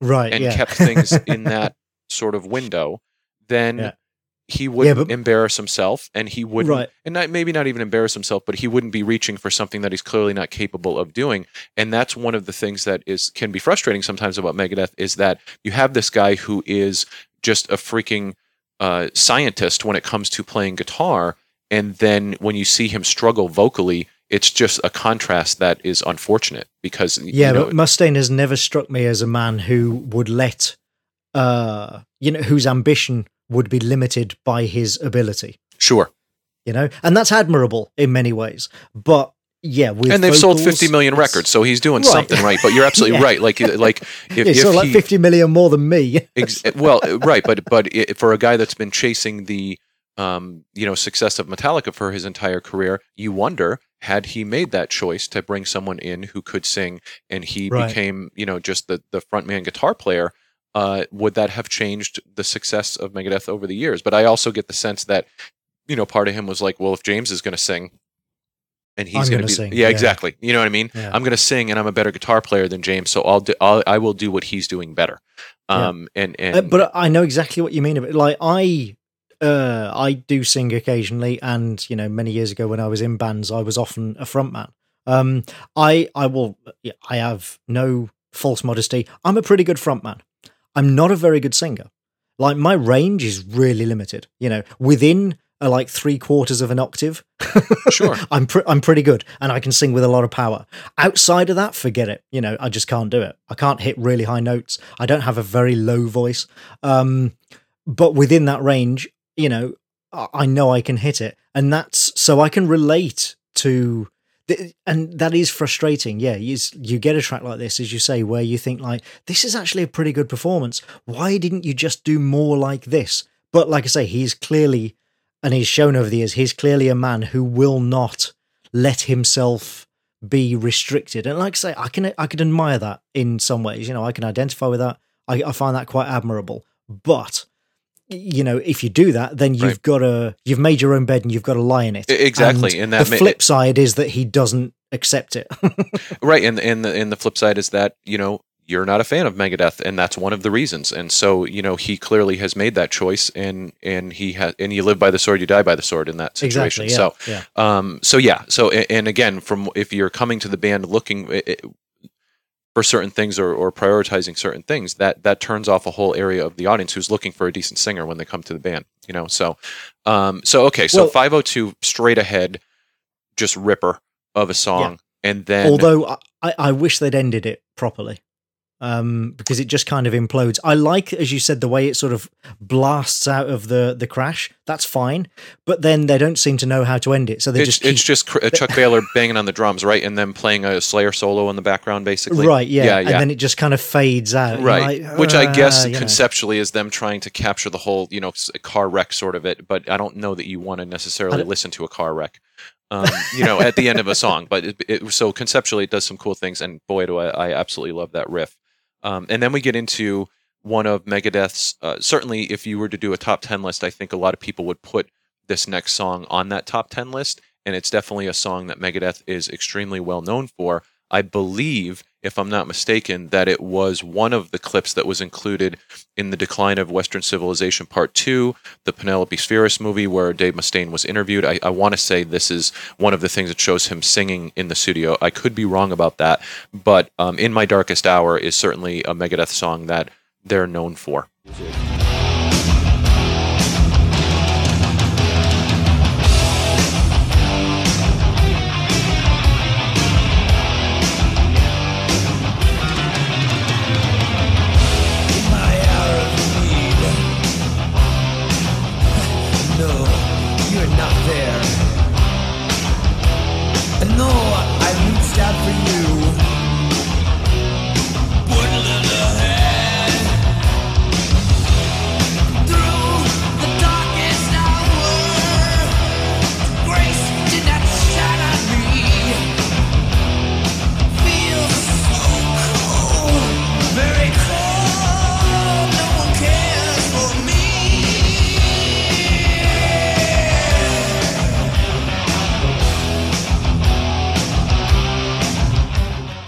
right, and yeah. kept things (laughs) in that sort of window, then Yeah. he wouldn't but- embarrass himself, and he wouldn't, Right. and not, maybe not even embarrass himself, but he wouldn't be reaching for something that he's clearly not capable of doing. And that's one of the things that is can be frustrating sometimes about Megadeth is that you have this guy who is just a freaking uh, scientist when it comes to playing guitar, and then when you see him struggle vocally. It's just a contrast that is unfortunate because Yeah, you know, but Mustaine has never struck me as a man who would let, uh, you know, whose ambition would be limited by his ability. sure, You know, and that's admirable in many ways. But yeah, and they've sold 50 million records, so he's doing Right. something right. But you're absolutely (laughs) Yeah. right. Like, like (laughs) if, Yeah, if like he, fifty million more than me. ex- well, right, but but i for a guy that's been chasing the um, you know success of Metallica for his entire career, you wonder had he made that choice to bring someone in who could sing, and he Right. became you know just the the frontman guitar player. Uh, would that have changed the success of Megadeth over the years? But I also get the sense that you know part of him was like, well, if James is going to sing, and he's going gonna be, sing, yeah, yeah. exactly. You know what I mean? Yeah. I'm going to sing, and I'm a better guitar player than James, so I'll do, I'll, I will do what he's doing better. Yeah. Um, and and Uh, but I know exactly what you mean. About like I, uh, I do sing occasionally, and you know, many years ago when I was in bands, I was often a frontman. Um, I, I will, I have no false modesty. I'm a pretty good frontman. I'm not a very good singer. Like my range is really limited. You know, within uh, like three quarters of an octave. (laughs) Sure. I'm pre- I'm pretty good, and I can sing with a lot of power. Outside of that, forget it. You know, I just can't do it. I can't hit really high notes. I don't have a very low voice. Um, but within that range, you know, I I know I can hit it, and that's so I can relate to. And that is frustrating. Yeah, you, you get a track like this, as you say, where you think like, this is actually a pretty good performance. Why didn't you just do more like this? But like I say, he's clearly, and he's shown over the years, he's clearly a man who will not let himself be restricted. And like I say, I can I can admire that in some ways. You know, I can identify with that. I, I find that quite admirable. But you know, if you do that, then you've Right. got to you've made your own bed and you've got to lie in it. Exactly, And and that the ma- flip side is that he doesn't accept it. (laughs) Right, and and the and the flip side is that you know you're not a fan of Megadeth, and that's one of the reasons. And so you know he clearly has made that choice, and and he has, and you live by the sword, you die by the sword in that situation. exactly. Yeah. So yeah. um, so yeah, so and again, from if you're coming to the band looking i- i- for certain things or, or prioritizing certain things, that that turns off a whole area of the audience who's looking for a decent singer when they come to the band. You know, so um, so okay, so Well- 502 straight ahead, just ripper of a song, and then Although I I wish they'd ended it properly. Um, because it just kind of implodes. I like, as you said, the way it sort of blasts out of the the crash. That's fine, but then they don't seem to know how to end it. So they it's just keep it's just uh, Chuck Behler banging on the drums, right, and then playing a Slayer solo in the background, basically. right, yeah, yeah, and yeah. then it just kind of fades out. Right like, which i "Uh," guess know. conceptually is them trying to capture the whole you know car wreck sort of it but i don't know that you want to necessarily listen to a car wreck um, you know at the end of a song but it, it, so conceptually it does some cool things and boy do i, I absolutely love that riff um, and then we get into one of megadeth's uh, certainly if you were to do a top 10 list i think a lot of people would put this next song on that top 10 list and it's definitely a song that megadeth is extremely well known for. I believe, if I'm not mistaken, that it was one of the clips that was included in the Decline of Western Civilization Part 2, the Penelope Spheeris movie where Dave Mustaine was interviewed. I, I want to say this is one of the things that shows him singing in the studio. I could be wrong about that, but um, In My Darkest Hour is certainly a Megadeth song that they're known for.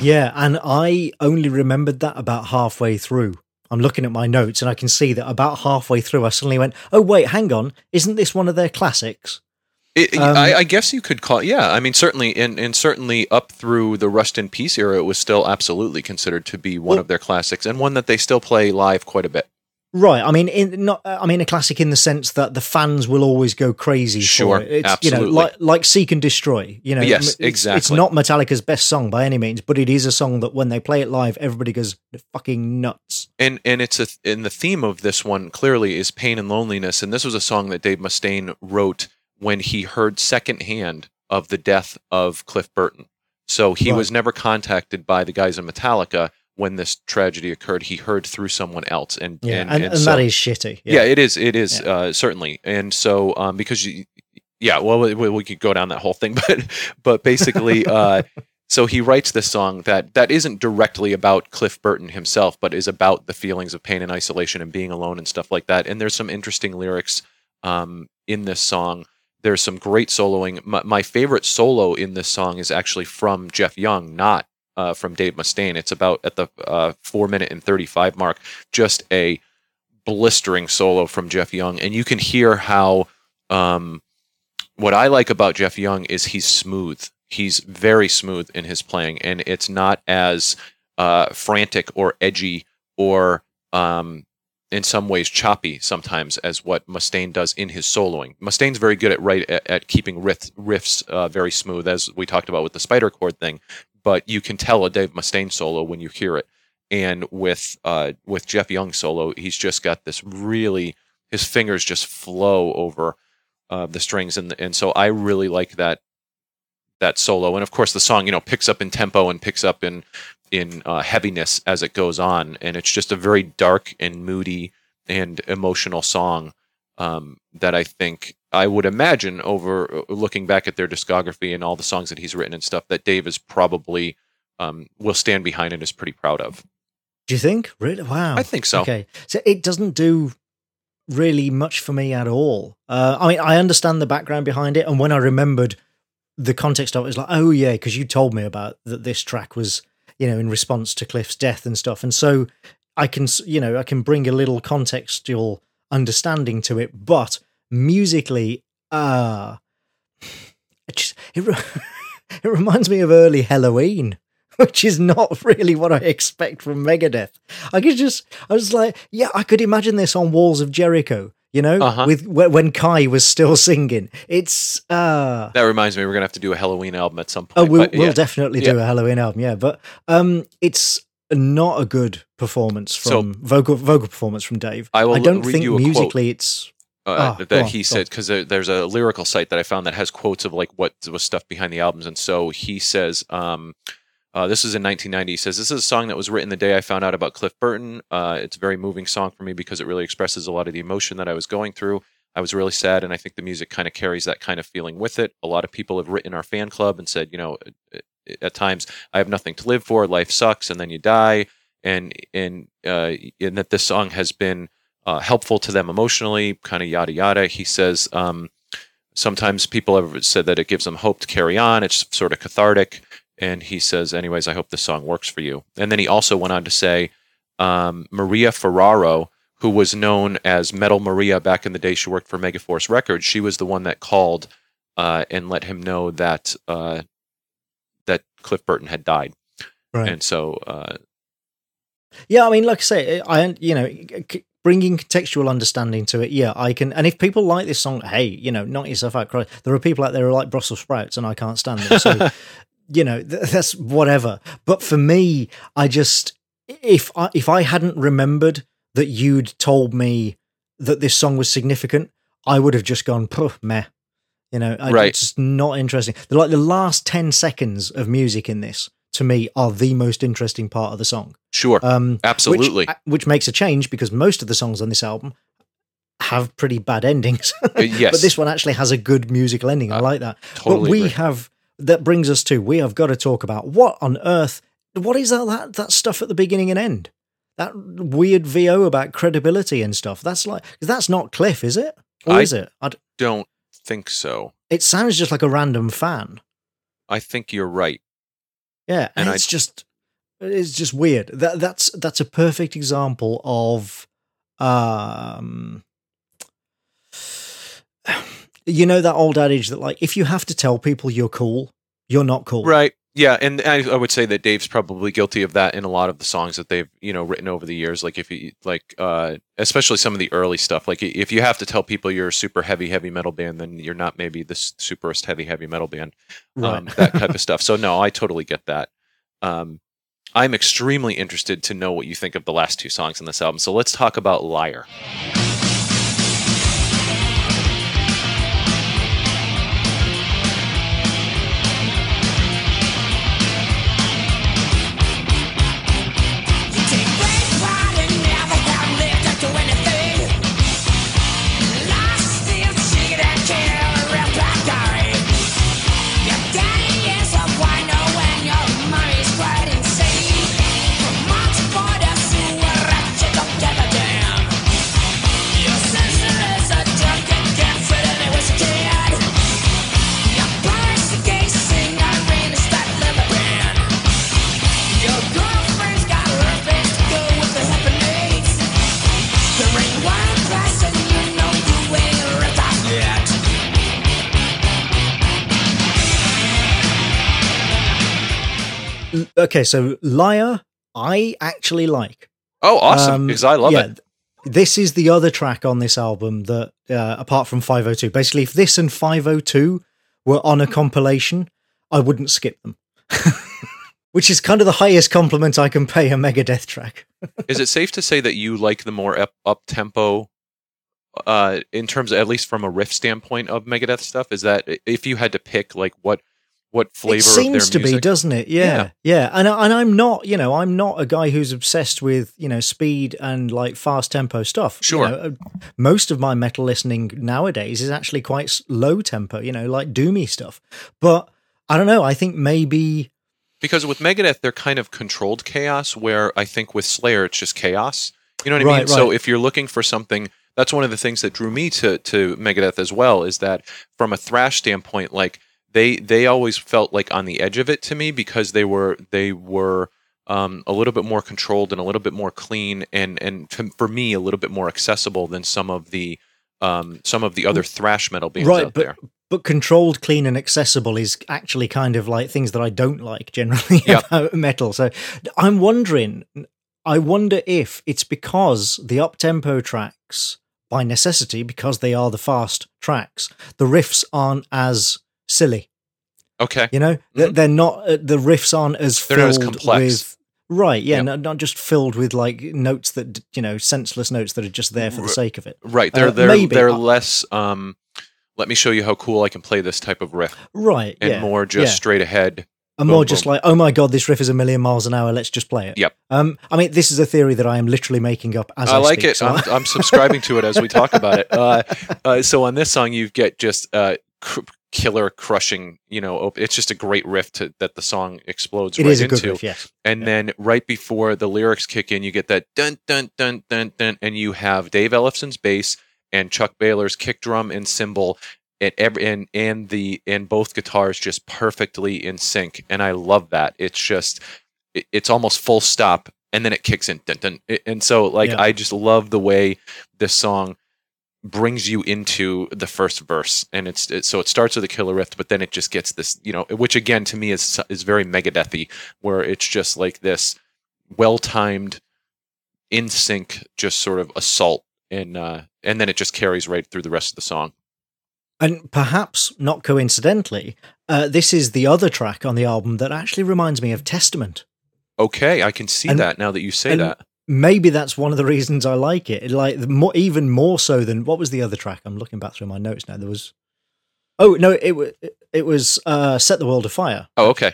Yeah, and I only remembered that about halfway through. I'm looking at my notes and I can see that about halfway through, I suddenly went, "Oh wait, hang on! Isn't this one of their classics?" It, Um, I, I guess you could call, yeah. I mean, certainly, and, and certainly up through the Rust in Peace era, it was still absolutely considered to be one Well- of their classics and one that they still play live quite a bit. Right. I mean, in, not. Uh, I mean, a classic in the sense that the fans will always go crazy Sure, for it. It's, You absolutely. know, like like Seek and Destroy. You know, Yes, it's- It's not Metallica's best song by any means, but it is a song that when they play it live, everybody goes fucking nuts. and and it's a and the theme of this one clearly is pain and loneliness and this was a song that Dave Mustaine wrote when he heard secondhand of the death of Cliff Burton. So he Right. was never contacted by the guys in Metallica when this tragedy occurred. He heard through someone else, and Yeah, and, and, and and so- that is shitty. yeah, it is it is Yeah. uh, certainly and so um, because you yeah well we, we could go down that whole thing (laughs) but but basically uh, so he writes this song that that isn't directly about cliff burton himself but is about the feelings of pain and isolation and being alone and stuff like that and there's some interesting lyrics um, in this song there's some great soloing my, my favorite solo in this song is actually from jeff young not uh, from dave mustaine it's about at the uh, four minute and 35 mark just a blistering solo from Jeff Young, and you can hear how um, what I like about Jeff Young is he's smooth. He's very smooth in his playing, and it's not as uh, frantic or edgy or um, in some ways choppy sometimes as what Mustaine does in his soloing. Mustaine's very good at right at, at keeping riff, riffs uh, very smooth, as we talked about with the spider chord thing. But you can tell a Dave Mustaine solo when you hear it. And with uh, with Jeff Young solo, he's just got this really his fingers just flow over uh, the strings, and and so I really like that that solo. And of course, the song you know picks up in tempo and picks up in in uh, heaviness as it goes on, and it's just a very dark and moody and emotional song um, that I think I would imagine over uh, looking back at their discography and all the songs that he's written and stuff that Dave is probably um, will stand behind and is pretty proud of. Do you think? Really? Wow. I think so. Okay. So it doesn't do really much for me at all. Uh, I mean, I understand the background behind it, and when I remembered the context of it, it was like, oh yeah, because you told me about that this track was, you know, in response to Cliff's death and stuff, and so I can, you know, I can bring a little contextual understanding to it, but musically, uh it just it, (laughs) it reminds me of early Helloween. (laughs) Which is not really what I expect from Megadeth. I could just, I was like, yeah, I could imagine this on Walls of Jericho, you know, Uh-huh. with when Kai was still (laughs) singing. It's, uh, That reminds me, we're gonna have to do a Helloween album at some oh, point. we'll, but we'll yeah. definitely do a Helloween album, yeah. But um, it's not a good performance So- from vocal vocal performance from Dave. I will I don't think a quote. musically it's uh, Oh, that on, he said because there, there's a lyrical site that I found that has quotes of like what was stuff behind the albums, and so he says, um, uh, "This is in 1990." He says, "This is a song that was written the day I found out about Cliff Burton. Uh, it's a very moving song for me because it really expresses a lot of the emotion that I was going through. I was really sad, and I think the music kind of carries that kind of feeling with it. A lot of people have written our fan club and said, you know, at- at times I have nothing to live for, life sucks, and then you die, and and uh, and that this song has been." Uh, helpful to them emotionally, kind of yada yada. He says um, sometimes people have said that it gives them hope to carry on. It's sort of cathartic. And he says, anyways, I hope this song works for you. And then he also went on to say, um, Maria Ferraro, who was known as Metal Maria back in the day, she worked for Megaforce Records. She was the one that called uh, and let him know that uh, that Cliff Burton had died. right. And so, uh, Yeah, I mean, like I say, I you know, bringing contextual understanding to it. Yeah, I can. And if people like this song, hey, you know, knock yourself out. Cry. There are people out there who are like Brussels sprouts, and I can't stand them. So, (laughs) you know, th- that's whatever. But for me, I just if I if I hadn't remembered that you'd told me that this song was significant, I would have just gone, Puh, meh. You know, I, Right. it's just not interesting. The, like the last ten seconds of music in this, to me, are the most interesting part of the song. sure, Um, absolutely. which, which makes a change because most of the songs on this album have pretty bad endings. (laughs) Uh, yes. but this one actually has a good musical ending. I Uh, like that. totally but we agree. have that brings us to we have got to talk about what on earth what is that that, that stuff at the beginning and end? That weird VO about credibility and stuff. That's like that's not Cliff, is it? Or I- is it? I d Don't think so. it sounds just like a random fan. I think you're right. Yeah, and, And I- it's just it's just weird. That that's that's a perfect example of um (sighs) you know that old adage that like if you have to tell people you're cool, you're not cool. Right. Yeah, and I, I would say that Dave's probably guilty of that in a lot of the songs that they've you know written over the years. Like if you like, uh, especially some of the early stuff. Like if you have to tell people you're a super heavy heavy metal band, then you're not maybe the superest heavy heavy metal band. Right. Um, that type of stuff. So no, I totally get that. Um, I'm extremely interested to know what you think of the last two songs in this album. So let's talk about Liar. Okay, so Liar, I actually like. Oh, awesome! Um, because I love yeah, it. This is the other track on this album that, uh, apart from 502, basically, if this and 502 were on a compilation, I wouldn't skip them. (laughs) Which is kind of the highest compliment I can pay a Megadeth track. (laughs) Is it safe to say that you like the more up, up tempo, uh, in terms of at least from a riff standpoint of Megadeth stuff? Is that if you had to pick like what what flavor it seems of to their be, doesn't it? Yeah, yeah. And I- and I'm not, you know, I'm not a guy who's obsessed with you know speed and like fast tempo stuff. You Sure. know, uh, most of my metal listening nowadays is actually quite low tempo. You know, like doomy stuff. But I don't know. I think maybe because with Megadeth they're kind of controlled chaos, where I think with Slayer it's just chaos. You know what I Right, mean? So if you're looking for something that's one of the things that drew me to to Megadeth as well is that from a thrash standpoint, like they they always felt like on the edge of it to me because they were they were um, a little bit more controlled and a little bit more clean and and to, for me a little bit more accessible than some of the um, some of the other thrash metal bands right, out but there. but controlled, clean, and accessible is actually kind of like things that I don't like generally (laughs) Yep. about metal. So I'm wondering, I wonder if it's because the up tempo tracks, by necessity, because they are the fast tracks, the riffs aren't as silly. Okay, You know, They're- they're not. Uh, the riffs aren't as Mm-hmm. They're not as complex. with. Right, yeah, Yep. not, not just filled with like notes that you know, senseless notes that are just there for the sake of it. right. They're Uh, they're maybe. they're less. Um, let me show you how cool I can play this type of riff, Right, and yeah, more just yeah. straight ahead. and more just boom. like, oh my god, this riff is a million miles an hour. Let's just play it. Yep. Um, I mean, this is a theory that I am literally making up as I, I like speak, it. so I'm, (laughs) I'm subscribing to it as we talk about it. Uh, uh, so on this song, you get just uh, cr- killer crushing. You know, op- it's just a great riff to, that the song explodes it right is a good into. riff. Yes. And Yeah. then right before the lyrics kick in, you get that dun dun dun dun dun, and you have Dave Ellefson's bass and Chuck Behler's kick drum and cymbal. And, every, and and the and both guitars just perfectly in sync, and I love that. It's just it, it's almost full stop, and then it kicks in, dun, dun, and so like Yeah. I just love the way this song brings you into the first verse and it's it, so it starts with a killer riff but then it just gets this you know which again to me is is very megadethy where it's just like this well timed in sync just sort of assault and uh and then it just carries right through the rest of the song And perhaps not coincidentally, uh, this is the other track on the album that actually reminds me of Testament. okay i can see And- that now that you say and that Maybe that's one of the (laughs) reasons I like it. Like more, even more so than what was the other track? I'm looking back through my notes now. There was, oh no, it was it was uh, "Set the World Afire." oh okay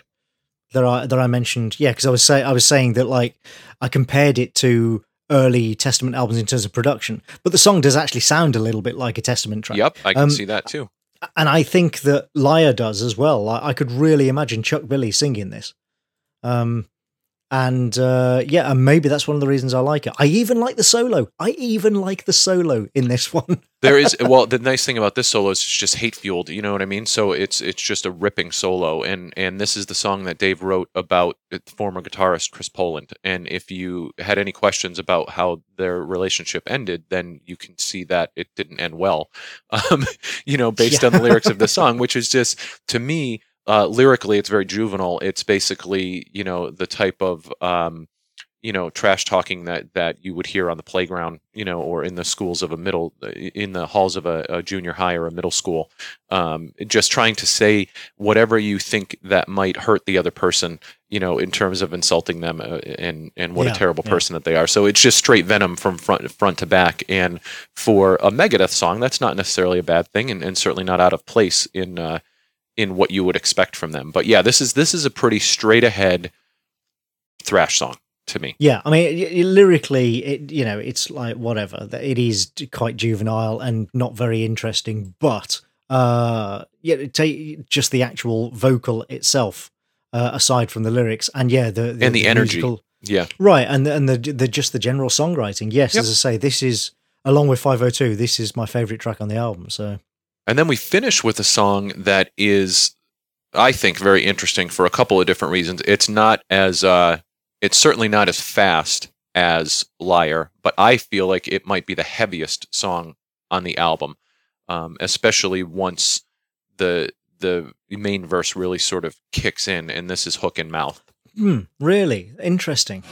that I that I mentioned. Yeah, because I was say I was saying that like I compared it to early Testament albums in terms of production, but the song does actually sound a little bit like a Testament track. yep i can Um, see that too and I think that Liar does as well. Like, I could really imagine Chuck Billy singing this. Um, and uh, yeah, and maybe that's one of the reasons I like it. I even like the solo. I even like the solo in this (laughs) one. there is well the nice thing about this solo is it's just hate fueled you know what i mean so it's it's just a ripping solo and and this is the song that dave wrote about former guitarist chris poland and if you had any questions about how their relationship ended then you can see that it didn't end well (laughs) um you know based Yeah. on the lyrics of the song which is just to me uh lyrically it's very juvenile. It's basically you know the type of um you know trash talking that that you would hear on the playground you know or in the schools of a middle in the halls of a, a junior high or a middle school um, just trying to say whatever you think that might hurt the other person you know in terms of insulting them uh, and and what Yeah, a terrible yeah. person that they are. So it's just straight venom from front front to back. And for a megadeth song that's not necessarily a bad thing and, and certainly not out of place in uh, in what you would expect from them but yeah this is this is a pretty straight ahead thrash song to me Yeah, I mean, lyrically, it you know, it's like whatever. It is quite juvenile and not very interesting, but uh, yeah, take just the actual vocal itself, uh, aside from the lyrics, and yeah, the, And the energy. musical- yeah right, and the, and the the just the general songwriting. Yes, Yep. as I say, this is along with Five Hundred Two. This is my favorite track on the album. So And then we finish with a song that is, I think, very interesting for a couple of different reasons. It's not as, uh, it's certainly not as fast as Liar, but I feel like it might be the heaviest song on the album, um, especially once the the main verse really sort of kicks in, and this is Hook in Mouth. hmm, really interesting.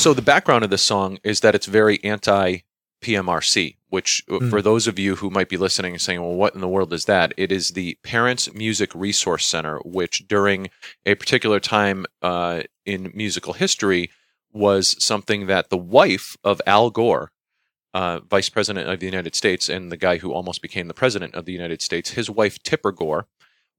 So the background of this song is that it's very anti PMRC, which Mm. for those of you who might be listening and saying, well, what in the world is that? It is the Parents Music Resource Center, which during a particular time uh, in musical history was something that the wife of Al Gore, uh, Vice President of the United States, and the guy who almost became the President of the United States, his wife, Tipper Gore,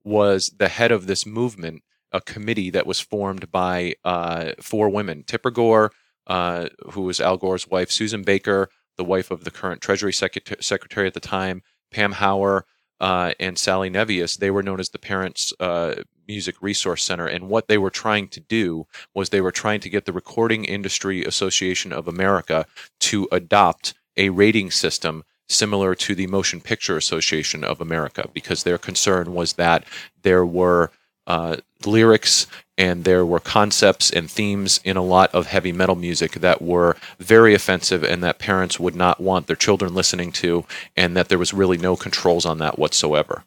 was the head of this movement, a committee that was formed by uh, four women Tipper Gore, uh, who was Al Gore's wife, Susan Baker, the wife of the current Treasury Secret- Secretary at the time, Pam Howar, uh, and Sally Nevius. They were known as the Parents uh, Music Resource Center. And what they were trying to do was they were trying to get the Recording Industry Association of America to adopt a rating system similar to the Motion Picture Association of America, because their concern was that there were uh, lyrics and there were concepts and themes in a lot of heavy metal music that were very offensive and that parents would not want their children listening to, and that there was really no controls on that whatsoever.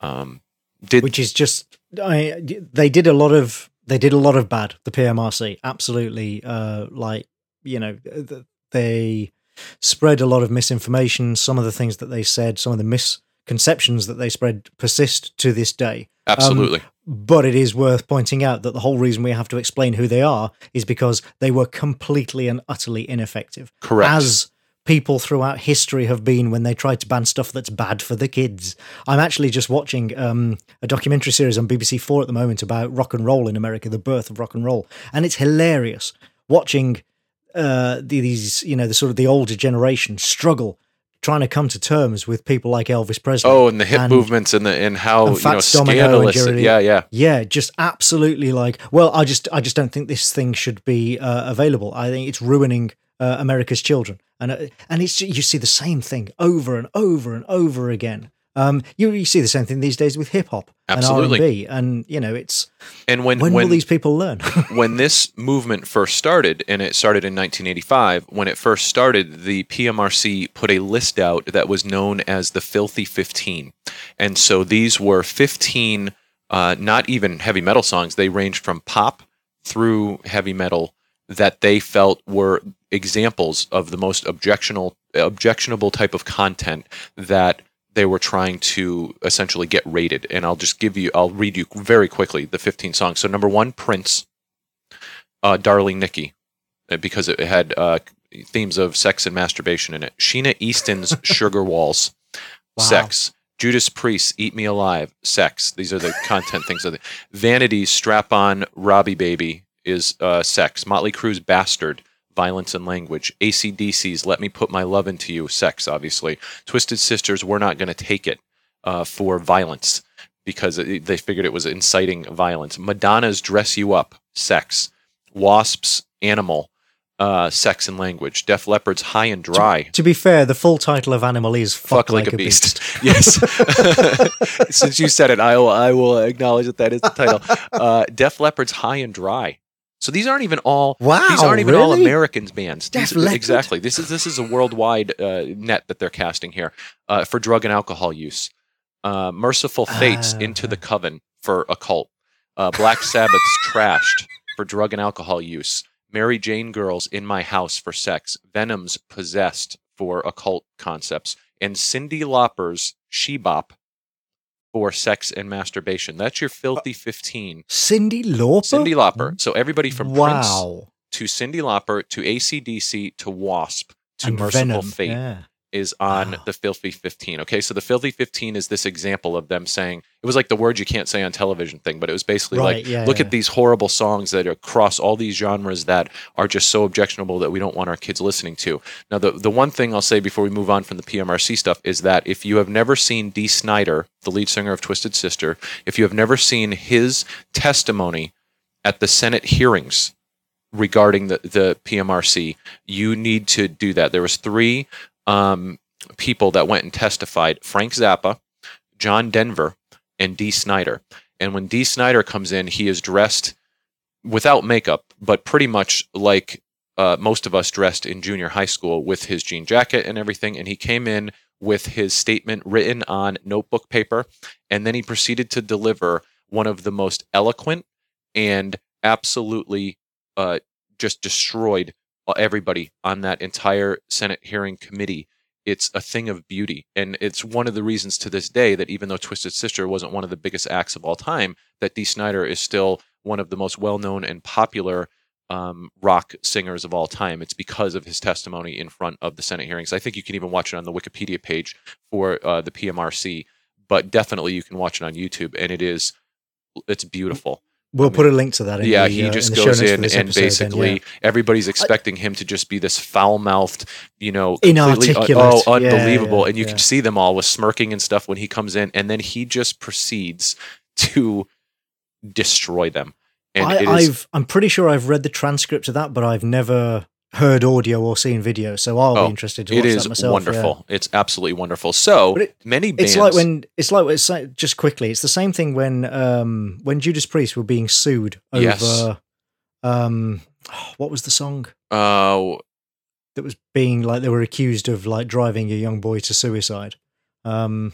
Um, did which is just I, they did a lot of they did a lot of bad the PMRC absolutely uh like you know they spread a lot of misinformation some of the things that they said some of the misconceptions that they spread persist to this day absolutely but it is worth pointing out that the whole reason we have to explain who they are is because they were completely and utterly ineffective correct? as people throughout history have been when they try to ban stuff that's bad for the kids. I'm actually just watching um, a documentary series on BBC Four at the moment about rock and roll in America, the birth of rock and roll, and it's hilarious watching uh, these, you know, the sort of the older generation struggle trying to come to terms with people like Elvis Presley. oh, and the hip and- movements and the and how and you know Fats Domino and scandalous. Jerry yeah, yeah. Yeah, just absolutely like. Well, I just, I just don't think this thing should be uh, available. I think it's ruining uh, America's children, and uh, and it's you see the same thing over and over and over again. Um, you, you see the same thing these days with hip hop and R&B, and you know, it's And when when, when will these people learn? (laughs) when this movement first started, and it started in 1985, when it first started, the PMRC put a list out that was known as the Filthy 15. And so these were 15, uh, not even heavy metal songs, they ranged from pop through heavy metal that they felt were examples of the most objectionable, objectionable type of content that they were trying to essentially get rated. And I'll just give you, I'll read you very quickly the 15 songs. So, number one, Prince, uh, Darling Nikki, uh, because it had uh, themes of sex and masturbation in it. Sheena Easton's (laughs) Sugar Walls, Wow. sex. Judas Priest, Eat Me Alive, sex. These are the content things. Of the, Vanity's Strap On Robbie Baby is uh, sex. Motley Crue's Bastard, violence and language. ACDC's Let Me Put My Love Into You, sex, obviously. Twisted Sisters, We're Not Going to Take It uh, for violence because it, they figured it was inciting violence. Madonna's Dress You Up, sex. Wasps, Animal, uh, sex and language. Def Leppard's High and Dry. to be fair, the full title of Animal is "Fuck, like, a beast." (laughs) yes. (laughs) Since you said it, I will. I will acknowledge that that is the title. Uh, Def Leppard's High and Dry. So these aren't even all. Wow, these aren't even all? Americans bands. These- exactly. This is this is a worldwide uh, net that they're casting here uh, for drug and alcohol use. Uh, Merciful Fates Ah, into the Coven for occult. Uh, Black Sabbath's (laughs) Trashed for drug and alcohol use. Mary Jane Girls in My House for sex. Venom's Possessed for occult concepts. And Cyndi Lauper's She Bop for sex and masturbation. That's your uh, filthy 15. Cyndi Lauper. Cyndi Lauper. So everybody from Prince wow. to Cyndi Lauper to ACDC to Wasp to and Merciful Venom. Fate Yeah. Is on Wow. the Filthy 15. Okay, so the Filthy 15 is this example of them saying it was like the word you can't say on television thing, but it was basically Right, like yeah, look yeah. at these horrible songs that are across all these genres that are just so objectionable that we don't want our kids listening to. Now, the the one thing I'll say before we move on from the PMRC stuff is that if you have never seen Dee Snider, the lead singer of Twisted Sister, if you have never seen his testimony at the Senate hearings regarding the, the PMRC, you need to do that. There was three um, people that went and testified: Frank Zappa, John Denver, and Dee Snider. And when Dee Snider comes in, he is dressed without makeup, but pretty much like uh, most of us dressed in junior high school with his jean jacket and everything. And he came in with his statement written on notebook paper, and then he proceeded to deliver one of the most eloquent and absolutely uh, just destroyed everybody on that entire Senate hearing committee. It's a thing of beauty. And it's one of the reasons to this day that even though Twisted Sister wasn't one of the biggest acts of all time, that Dee Snider is still one of the most well known and popular um, rock singers of all time. It's because of his testimony in front of the Senate hearings. I think you can even watch it on the Wikipedia page for uh, the PMRC, but definitely you can watch it on YouTube, and it is it's beautiful. We'll I mean, put a link to that. In yeah, the, he uh, just in the goes in and episode then, basically yeah. everybody's expecting him to just be this foul-mouthed, you know, completely- Inarticulate. oh, unbelievable, yeah, and you yeah. can see them all with smirking and stuff when he comes in, and then he just proceeds to destroy them. And I, it is I've I'm pretty sure I've read the transcript of that, but I've never heard audio or seen video, so I'll Oh, be interested to it watch that myself. yeah. wonderful. It's absolutely wonderful. So it- many bands. It's like when it's like it's like, just quickly. It's the same thing when um when Judas Priest were being sued over Yes. um (sighs) what was the song uh, that was being like they were accused of like driving a young boy to suicide. Um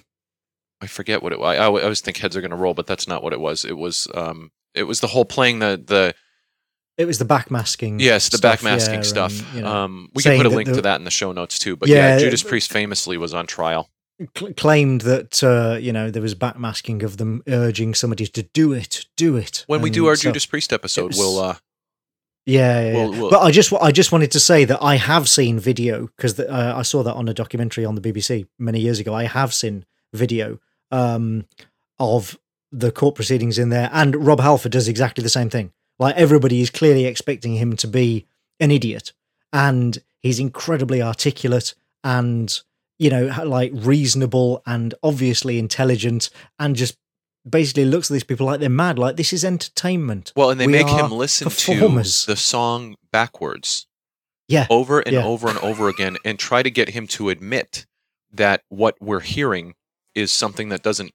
I forget what it was. I, I always think heads are going to roll, but that's not what it was. It was um, it was the whole playing the the it was the backmasking. yes the stuff, backmasking yeah, stuff. and, you know, um, we can put a link the- to that in the show notes too. But yeah, Yeah, Judas but- Priest famously was on trial. cl- claimed that uh, you know there was backmasking of them urging somebody to do it, do it. When we do our so- Judas Priest episode, was- we'll uh, Yeah, yeah, yeah. We'll- we'll- but I just I just wanted to say that I have seen video because uh, I saw that on a documentary on the BBC many years ago. I have seen video um, of the court proceedings in there, and Rob Halford does exactly the same thing. Like everybody is clearly expecting him to be an idiot, and he's incredibly articulate and you know like reasonable and obviously intelligent, and just basically looks at these people like they're mad. Like this is entertainment. well, and they We make him listen performers. to the song backwards Yeah, over and Yeah. over and over again, and try to get him to admit that what we're hearing is something that doesn't.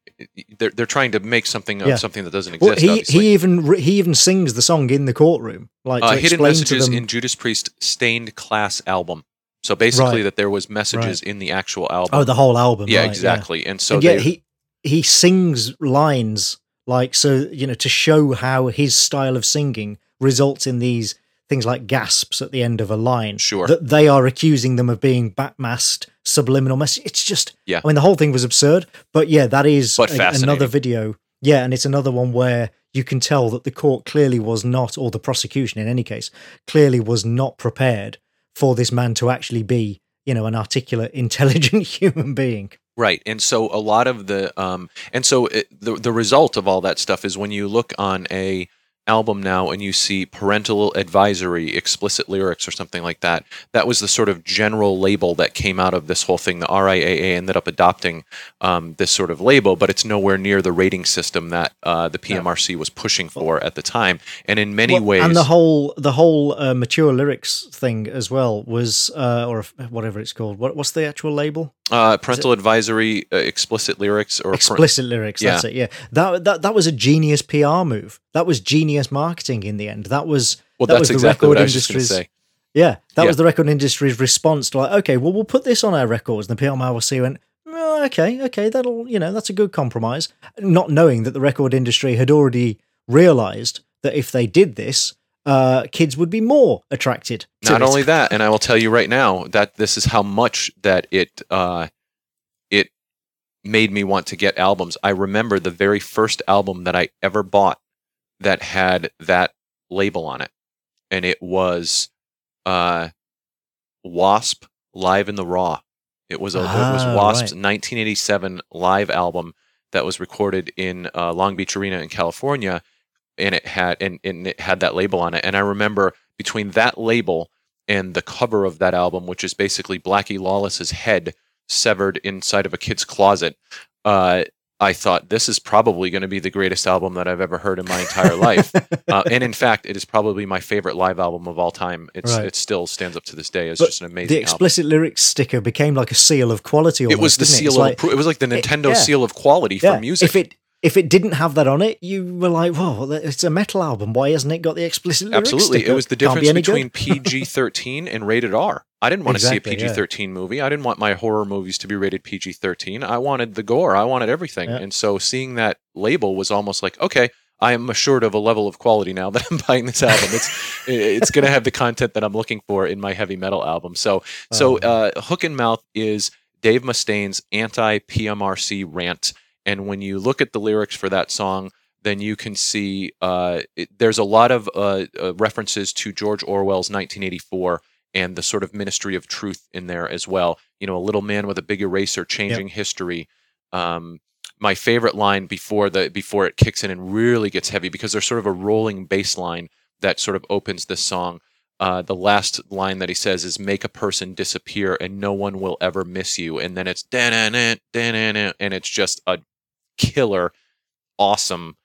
They're they're trying to make something of Yeah. something that doesn't Well, exist. he obviously. he even he even sings the song in the courtroom, like to uh, hidden messages them. in Judas Priest stained class album. So basically, Right. that there was messages in the actual album. oh, the whole album. yeah, right, exactly. And so and they, he he sings lines like so you know to show how his style of singing results in these things like gasps at the end of a line. Sure. that they are accusing them of being backmasked subliminal message. It's just Yeah. I mean the whole thing was absurd, but yeah, that is But a- another video. Yeah, and it's another one where you can tell that the court clearly was not, or the prosecution in any case, clearly was not prepared for this man to actually be, you know, an articulate, (laughs) intelligent human being. Right, and so a lot of the um, and so it, the the result of all that stuff is when you look on a album now and you see parental advisory, explicit lyrics, or something like that. That was the sort of general label that came out of this whole thing. The RIAA ended up adopting um, this sort of label, but it's nowhere near the rating system that uh, the PMRC was pushing for at the time. And in many Well, ways, and the whole the whole uh, mature lyrics thing as well was, uh, or whatever it's called. What, what's the actual label? Uh, parental advisory, uh, explicit lyrics, or Explicit lyrics. That's Yeah. it. Yeah, that that that was a genius PR move. That was genius marketing in the end. That was well, that was the exactly record what I was just going to industry's- say. Yeah, that Yeah. was the record industry's response to like, okay, well, we'll put this on our records. And the PMRC went, oh, okay, okay, that'll, you know, that's a good compromise. Not knowing that the record industry had already realized that if they did this, uh, kids would be more attracted. To Not only that, and I will tell you right now that this is how much that it uh, it made me want to get albums. I remember the very first album that I ever bought that had that label on it, and it was uh, Wasp Live in the Raw. It was a it was Ah, Wasp's right. 1987 live album that was recorded in uh, Long Beach Arena in California, and it had and, and it had that label on it. And I remember between that label and the cover of that album, which is basically Blackie Lawless's head severed inside of a kid's closet, uh, I thought this is probably going to be the greatest album that I've ever heard in my entire life. (laughs) Uh, and in fact, it is probably my favorite live album of all time. It's Right. it still stands up to this day It's But just an amazing the album. explicit lyrics sticker became like a seal of quality. It was almost, the seal It's of like, appro- it was like the Nintendo yeah. seal of quality for yeah, music. If it if it didn't have that on it, you were like, "Whoa, it's a metal album. Why hasn't it got the explicit lyrics?" Absolutely, it was the Can't be difference between PG thirteen (laughs) and rated R. I didn't want Exactly, to see a. PG thirteen movie. I didn't want my horror movies to be rated PG thirteen. I wanted the gore. I wanted everything. Yeah. And so seeing that label was almost like, okay, I am assured of a level of quality now (laughs) that I'm buying this album. It's (laughs) it's going to have the content that I'm looking for in my heavy metal album. So so Oh. uh, Hook in Mouth is Dave Mustaine's anti PMRC rant, and when you look at the lyrics for that song, then you can see uh, it, there's a lot of uh, uh, references to George Orwell's 1984 and the sort of ministry of truth in there as well. You know, a little man with a big eraser changing history. Um, my favorite line before the before it kicks in and really gets heavy because there's sort of a rolling bass line that sort of opens this song. Uh, the last line that he says is "Make a person disappear, and no one will ever miss you." And then it's and it's just a killer, awesome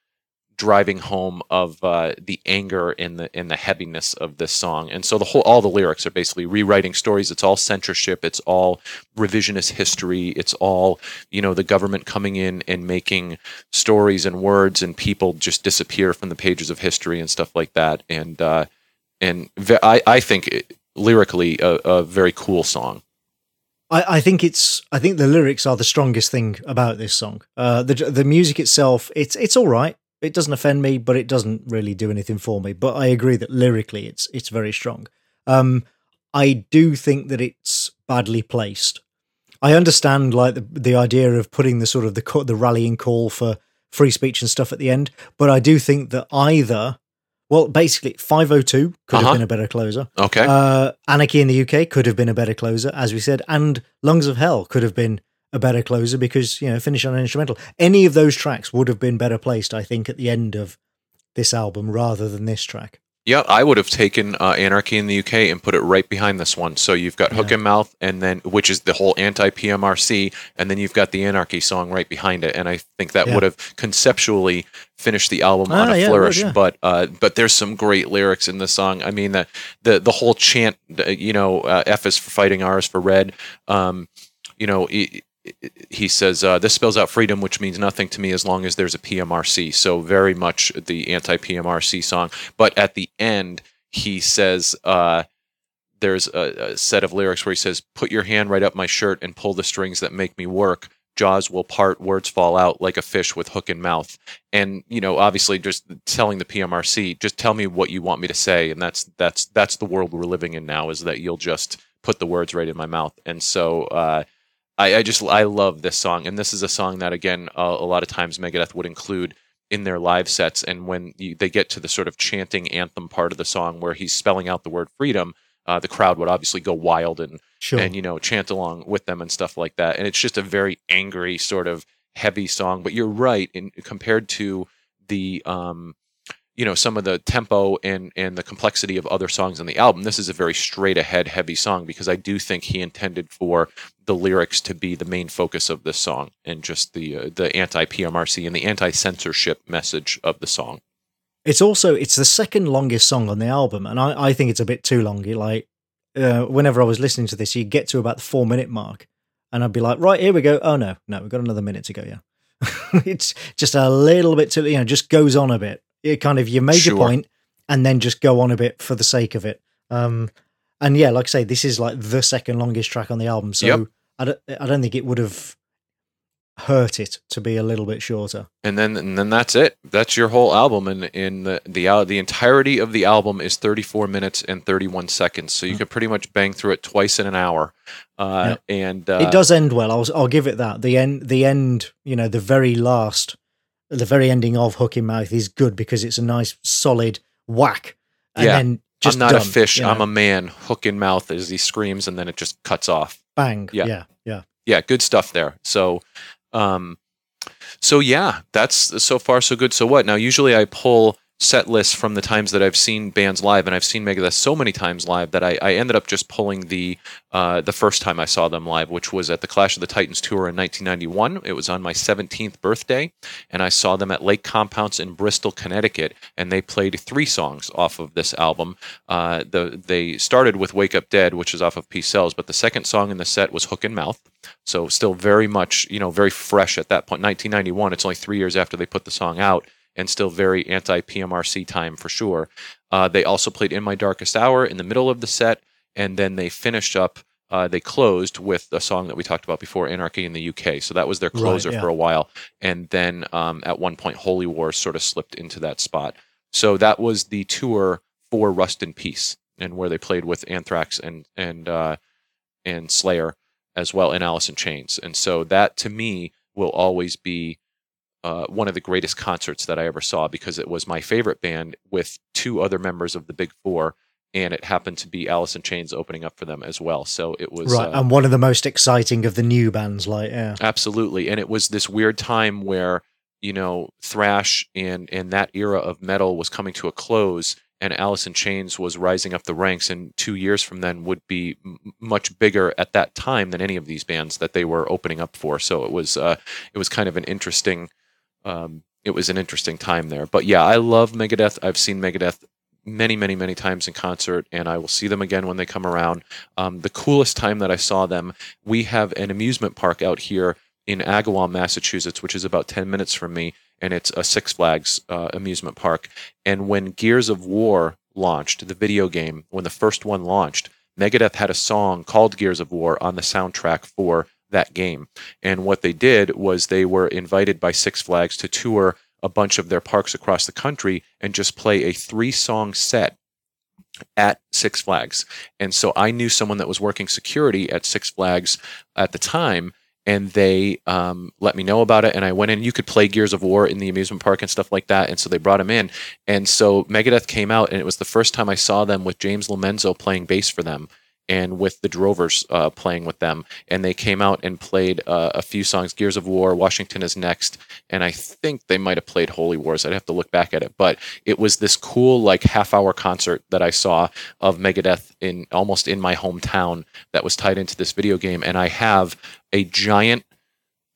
driving home of uh, the anger and the and the heaviness of this song. And so the whole all the lyrics are basically rewriting stories. It's all censorship. It's all revisionist history. It's all you know the government coming in and making stories and words and people just disappear from the pages of history and stuff like that. And uh, and I I think it, lyrically a, a very cool song. I, I think it's. I think the lyrics are the strongest thing about this song. Uh, the the music itself, it's it's all right. It doesn't offend me, but it doesn't really do anything for me. But I agree that lyrically, it's it's very strong. Um, I do think that it's badly placed. I understand like the the idea of putting the sort of the the rallying call for free speech and stuff at the end, but I do think that either, well, basically, five oh two could Uh-huh. have been a better closer. Okay. Uh, Anarchy in the UK could have been a better closer, as we said, and Lungs of Hell could have been a better closer because you know finish on an instrumental. Any of those tracks would have been better placed, I think, at the end of this album rather than this track. Yeah, I would have taken uh, Anarchy in the UK and put it right behind this one. So you've got Hook in Mouth, and then which is the whole anti-PMRC, and then you've got the Anarchy song right behind it. And I think that Yeah. would have conceptually finished the album on Ah, a yeah, it would, flourish. yeah. But uh, but there's some great lyrics in the song. I mean the the the whole chant, uh, you know, uh, F is for fighting, R is for red. Um, you know. He, he says uh, this spells out freedom, which means nothing to me as long as there's a PMRC. So very much the anti-PMRC song. But at the end, he says uh, there's a, a set of lyrics where he says, "Put your hand right up my shirt and pull the strings that make me work. Jaws will part, words fall out like a fish with hook and mouth." And you know, obviously, just telling the PMRC, just tell me what you want me to say, and that's that's that's the world we're living in now. Is that you'll just put the words right in my mouth, and so. Uh, I, I just I love this song, and this is a song that again uh, a lot of times Megadeth would include in their live sets. And when you, they get to the sort of chanting anthem part of the song where he's spelling out the word freedom, uh, the crowd would obviously go wild and Sure. and you know chant along with them and stuff like that. And it's just a very angry sort of heavy song. But you're right in compared to the um, you know some of the tempo and and the complexity of other songs on the album. This is a very straight ahead heavy song because I do think he intended for the lyrics to be the main focus of this song and just the uh, the anti PMRC and the anti censorship message of the song. It's also it's the second longest song on the album, and I, I think it's a bit too long. Like uh, whenever I was listening to this, you get to about the four minute mark, and I'd be like, right here we go. Oh no, no, we've got another minute to go. Yeah, (laughs) it's just a little bit too. You know, just goes on a bit. It kind of you your Sure. point, and then just go on a bit for the sake of it. Um, and yeah, like I say, this is like the second longest track on the album, so Yep. I don't I don't think it would have hurt it to be a little bit shorter. and then and then that's it. That's your whole album, and in the the the entirety of the album is 34 minutes and 31 seconds. So you could pretty much bang through it twice in an hour. Uh, And uh, it does end well. I'll I'll give it that. The end, the end, you know, the very last, the very ending of Hook in Mouth is good because it's a nice solid whack, and Yeah. then just I'm not done, a fish. you I'm a man. Hook in mouth as he screams, and then it just cuts off. bang. Yeah. Yeah, yeah. yeah, good stuff there. So, um, so yeah, that's so far so good. So what? Now, usually I pull set lists from the times that I've seen bands live, and I've seen Megadeth so many times live that I, I ended up just pulling the uh, the first time I saw them live, which was at the Clash of the Titans tour in 1991. It was on my 17th birthday, and I saw them at Lake Compounce in Bristol, Connecticut, and they played three songs off of this album. Uh, the they started with "Wake Up Dead," which is off of Peace Sells, but the second song in the set was "Hook in Mouth." So still very much, you know, very fresh at that point. 1991. It's only three years after they put the song out, and still very anti-PMRC time for sure. Uh, they also played "In My Darkest Hour" in the middle of the set, and then they finished up uh, they closed with a song that we talked about before, "Anarchy in the UK." So that was their Right, closer yeah. for a while, and then um, at one point, Holy War sort of slipped into that spot. So that was the tour for Rust in Peace, and where they played with Anthrax and and uh, and Slayer as well, and Alice in Chains. And so that to me will always be uh, one of the greatest concerts that I ever saw because it was my favorite band with two other members of the Big Four, and it happened to be Alice in Chains opening up for them as well. So it was right, uh, and one of the most exciting of the new bands, like yeah, Absolutely, and it was this weird time where you know thrash and and that era of metal was coming to a close, and Alice in Chains was rising up the ranks, and two years from then would be m- much bigger at that time than any of these bands that they were opening up for. So it was uh, it was kind of an interesting. Um, it was an interesting time there, but yeah, I love Megadeth. I've seen Megadeth many, many, many times in concert, and I will see them again when they come around. Um, the coolest time that I saw them, we have an amusement park out here in Agawam, Massachusetts, which is about 10 minutes from me, and it's a Six Flags uh, amusement park. And when Gears of War launched, the video game, when the first one launched, Megadeth had a song called Gears of War on the soundtrack for that game. And what they did was they were invited by Six Flags to tour a bunch of their parks across the country and just play a three song set at Six Flags. And so I knew someone that was working security at Six Flags at the time. And they um, let me know about it, and I went in. You could play Gears of War in the amusement park and stuff like that, and so they brought him in. And so Megadeth came out, and it was the first time I saw them with James Lomenzo playing bass for them, and with the Drovers uh, playing with them. And they came out and played uh, a few songs, Gears of War, Washington is Next, and I think they might have played Holy Wars. I'd have to look back at it, but it was this cool like half hour concert that I saw of Megadeth in almost in my hometown that was tied into this video game, and I have a giant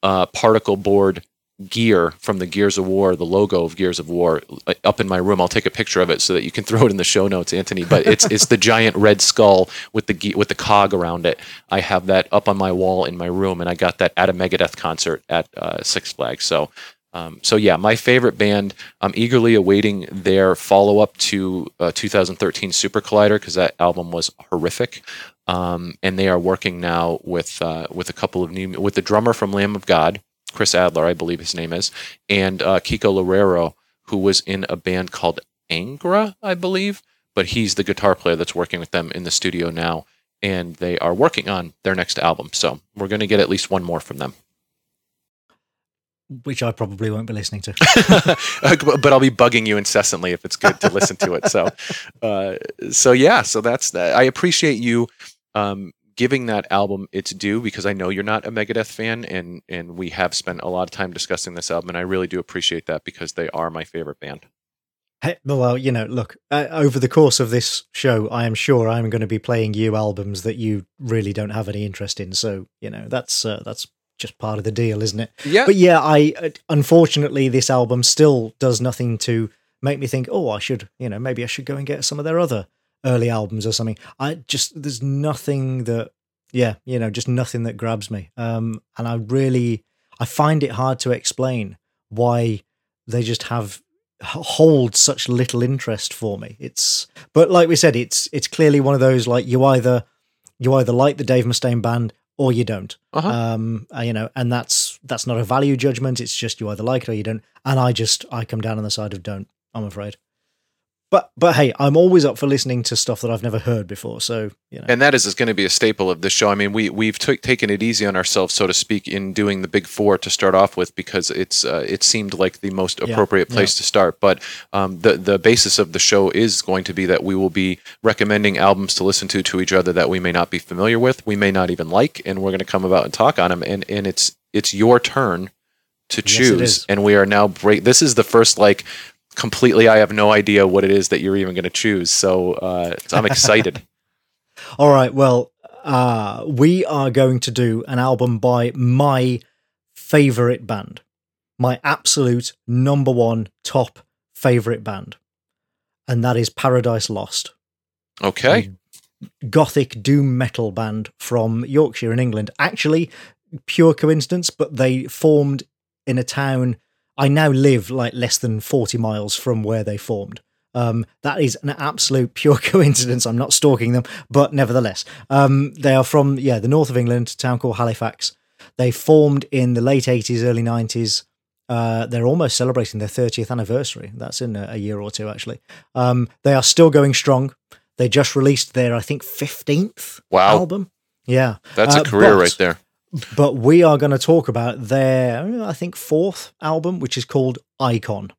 uh, particle board gear from the Gears of War, the logo of Gears of War, uh, up in my room. I'll take a picture of it so that you can (laughs) throw it in the show notes, Anthony. But it's it's the giant red skull with the with the cog around it. I have that up on my wall in my room, and I got that at a Megadeth concert at uh, Six Flags. So. Um, so yeah, my favorite band. I'm eagerly awaiting their follow up to uh, 2013 Super Collider because that album was horrific. Um, and they are working now with uh, with a couple of new with the drummer from Lamb of God, Chris Adler, I believe his name is, and uh, Kiko Loureiro, who was in a band called Angra, I believe, but he's the guitar player that's working with them in the studio now, and they are working on their next album. So we're going to get at least one more from them. which I probably won't be listening to. (laughs) but I'll be bugging you incessantly if it's good to listen to it. So, uh, so yeah, so that's that. I appreciate you um, giving that album its due because I know you're not a Megadeth fan, and and we have spent a lot of time discussing this album, and I really do appreciate that because they are my favorite band. Hey, well, you know, look, uh, over the course of this show, I am sure I'm going to be playing you albums that you really don't have any interest in. So, you know, that's uh, that's just part of the deal, isn't it? Yeah, But yeah, I uh, unfortunately this album still does nothing to make me think, oh, I should, you know, maybe I should go and get some of their other early albums or something. I just there's nothing that, yeah, you know, just nothing that grabs me. Um, and I really, I find it hard to explain why they just have hold such little interest for me. It's, but like we said, it's it's clearly one of those like you either you either like the Dave Mustaine band or you don't uh-huh. um uh, you know and that's that's not a value judgment it's just you either like it or you don't and i just i come down on the side of don't i'm afraid but but hey i'm always up for listening to stuff that i've never heard before so you know and that is, is going to be a staple of this show. I mean, we we've t- taken it easy on ourselves, so to speak, in doing the big four to start off with because it's uh, it seemed like the most Yeah, appropriate place to start. But um, the the basis of the show is going to be that we will be recommending albums to listen to to each other that we may not be familiar with, we may not even like, and we're going to come about and talk on them. And and it's it's your turn to choose, is. and we are now break. This is the first like completely. I have no idea what it is that you're even going to choose, so uh, so I'm excited. (laughs) all right well uh we are going to do an album by my favorite band my absolute number one top favorite band and that is paradise lost Okay. gothic doom metal band from Yorkshire in England. Actually, pure coincidence, but they formed in a town. I now live like less than 40 miles from where they formed. Um, that is an absolute pure (laughs) coincidence. I'm not stalking them, but nevertheless, um, they are from yeah the north of England, a town called Halifax. They formed in the late 80s, early 90s. Uh, they're almost celebrating their 30th anniversary. That's in a, a year or two, actually. Um, they are still going strong. They just released their, I think, 15th Wow. album. Yeah. That's Uh, a career but- right there. But we are going to talk about their, I think, fourth album, which is called Icon.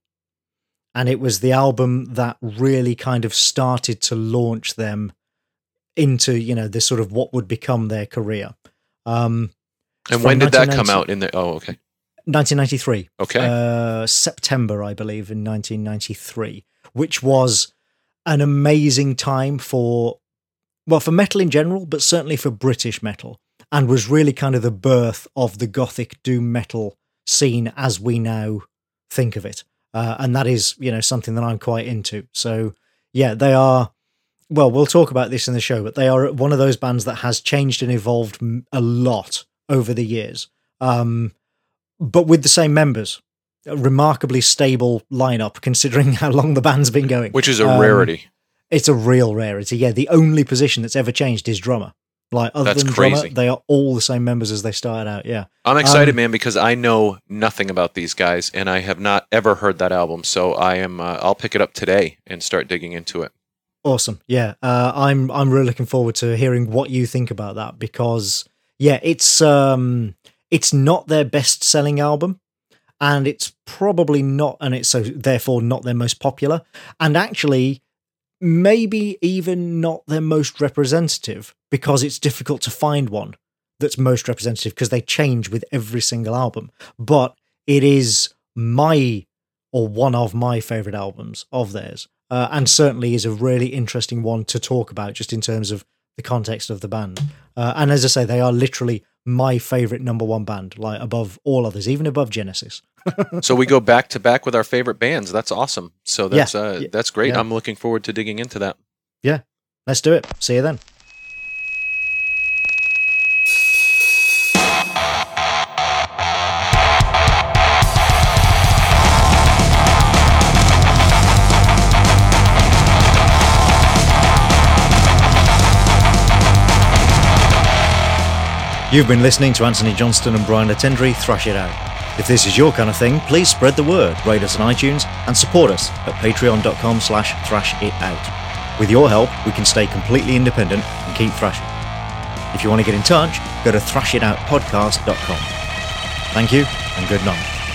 And it was the album that really kind of started to launch them into, you know, this sort of what would become their career. Um, And when did that come out in the Oh, okay. 1993. Okay. Uh, September, I believe, in 1993, which was an amazing time for, well, for metal in general, but certainly for British metal, and was really kind of the birth of the gothic doom metal scene as we now think of it. Uh, and that is, you know, something that I'm quite into. So, yeah, they are. Well, we'll talk about this in the show, but they are one of those bands that has changed and evolved a lot over the years. Um, but with the same members. A remarkably stable lineup considering how long the band's been going. Which is a Um, rarity. It's a real rarity. Yeah, the only position that's ever changed is drummer. Like other That's than drummer, crazy. they are all the same members as they started out. Yeah. I'm excited, um, man, because I know nothing about these guys, and I have not ever heard that album. So I am. Uh, I'll pick it up today and start digging into it. Awesome. Yeah. Uh, I'm I'm really looking forward to hearing what you think about that because yeah, it's um it's not their best selling album and it's probably not and it's so therefore not their most popular and actually maybe even not their most representative because it's difficult to find one that's most representative because they change with every single album but it is my or one of my favorite albums of theirs uh, and certainly is a really interesting one to talk about just in terms of the context of the band uh, and as i say they are literally my favorite number one band like above all others even above genesis (laughs) so we go back to back with our favorite bands. That's awesome. So that's uh, that's great. Yeah. I'm looking forward to digging into that. Yeah, let's do it see you then You've been listening to Anthony Johnston and Brian Attendry thrash it out. If this is your kind of thing, please spread the word, rate us on iTunes, and support us at patreon.com slash thrash it out. With your help, we can stay completely independent and keep thrashing. If you want to get in touch, go to thrashitoutpodcast.com. Thank you, and good night.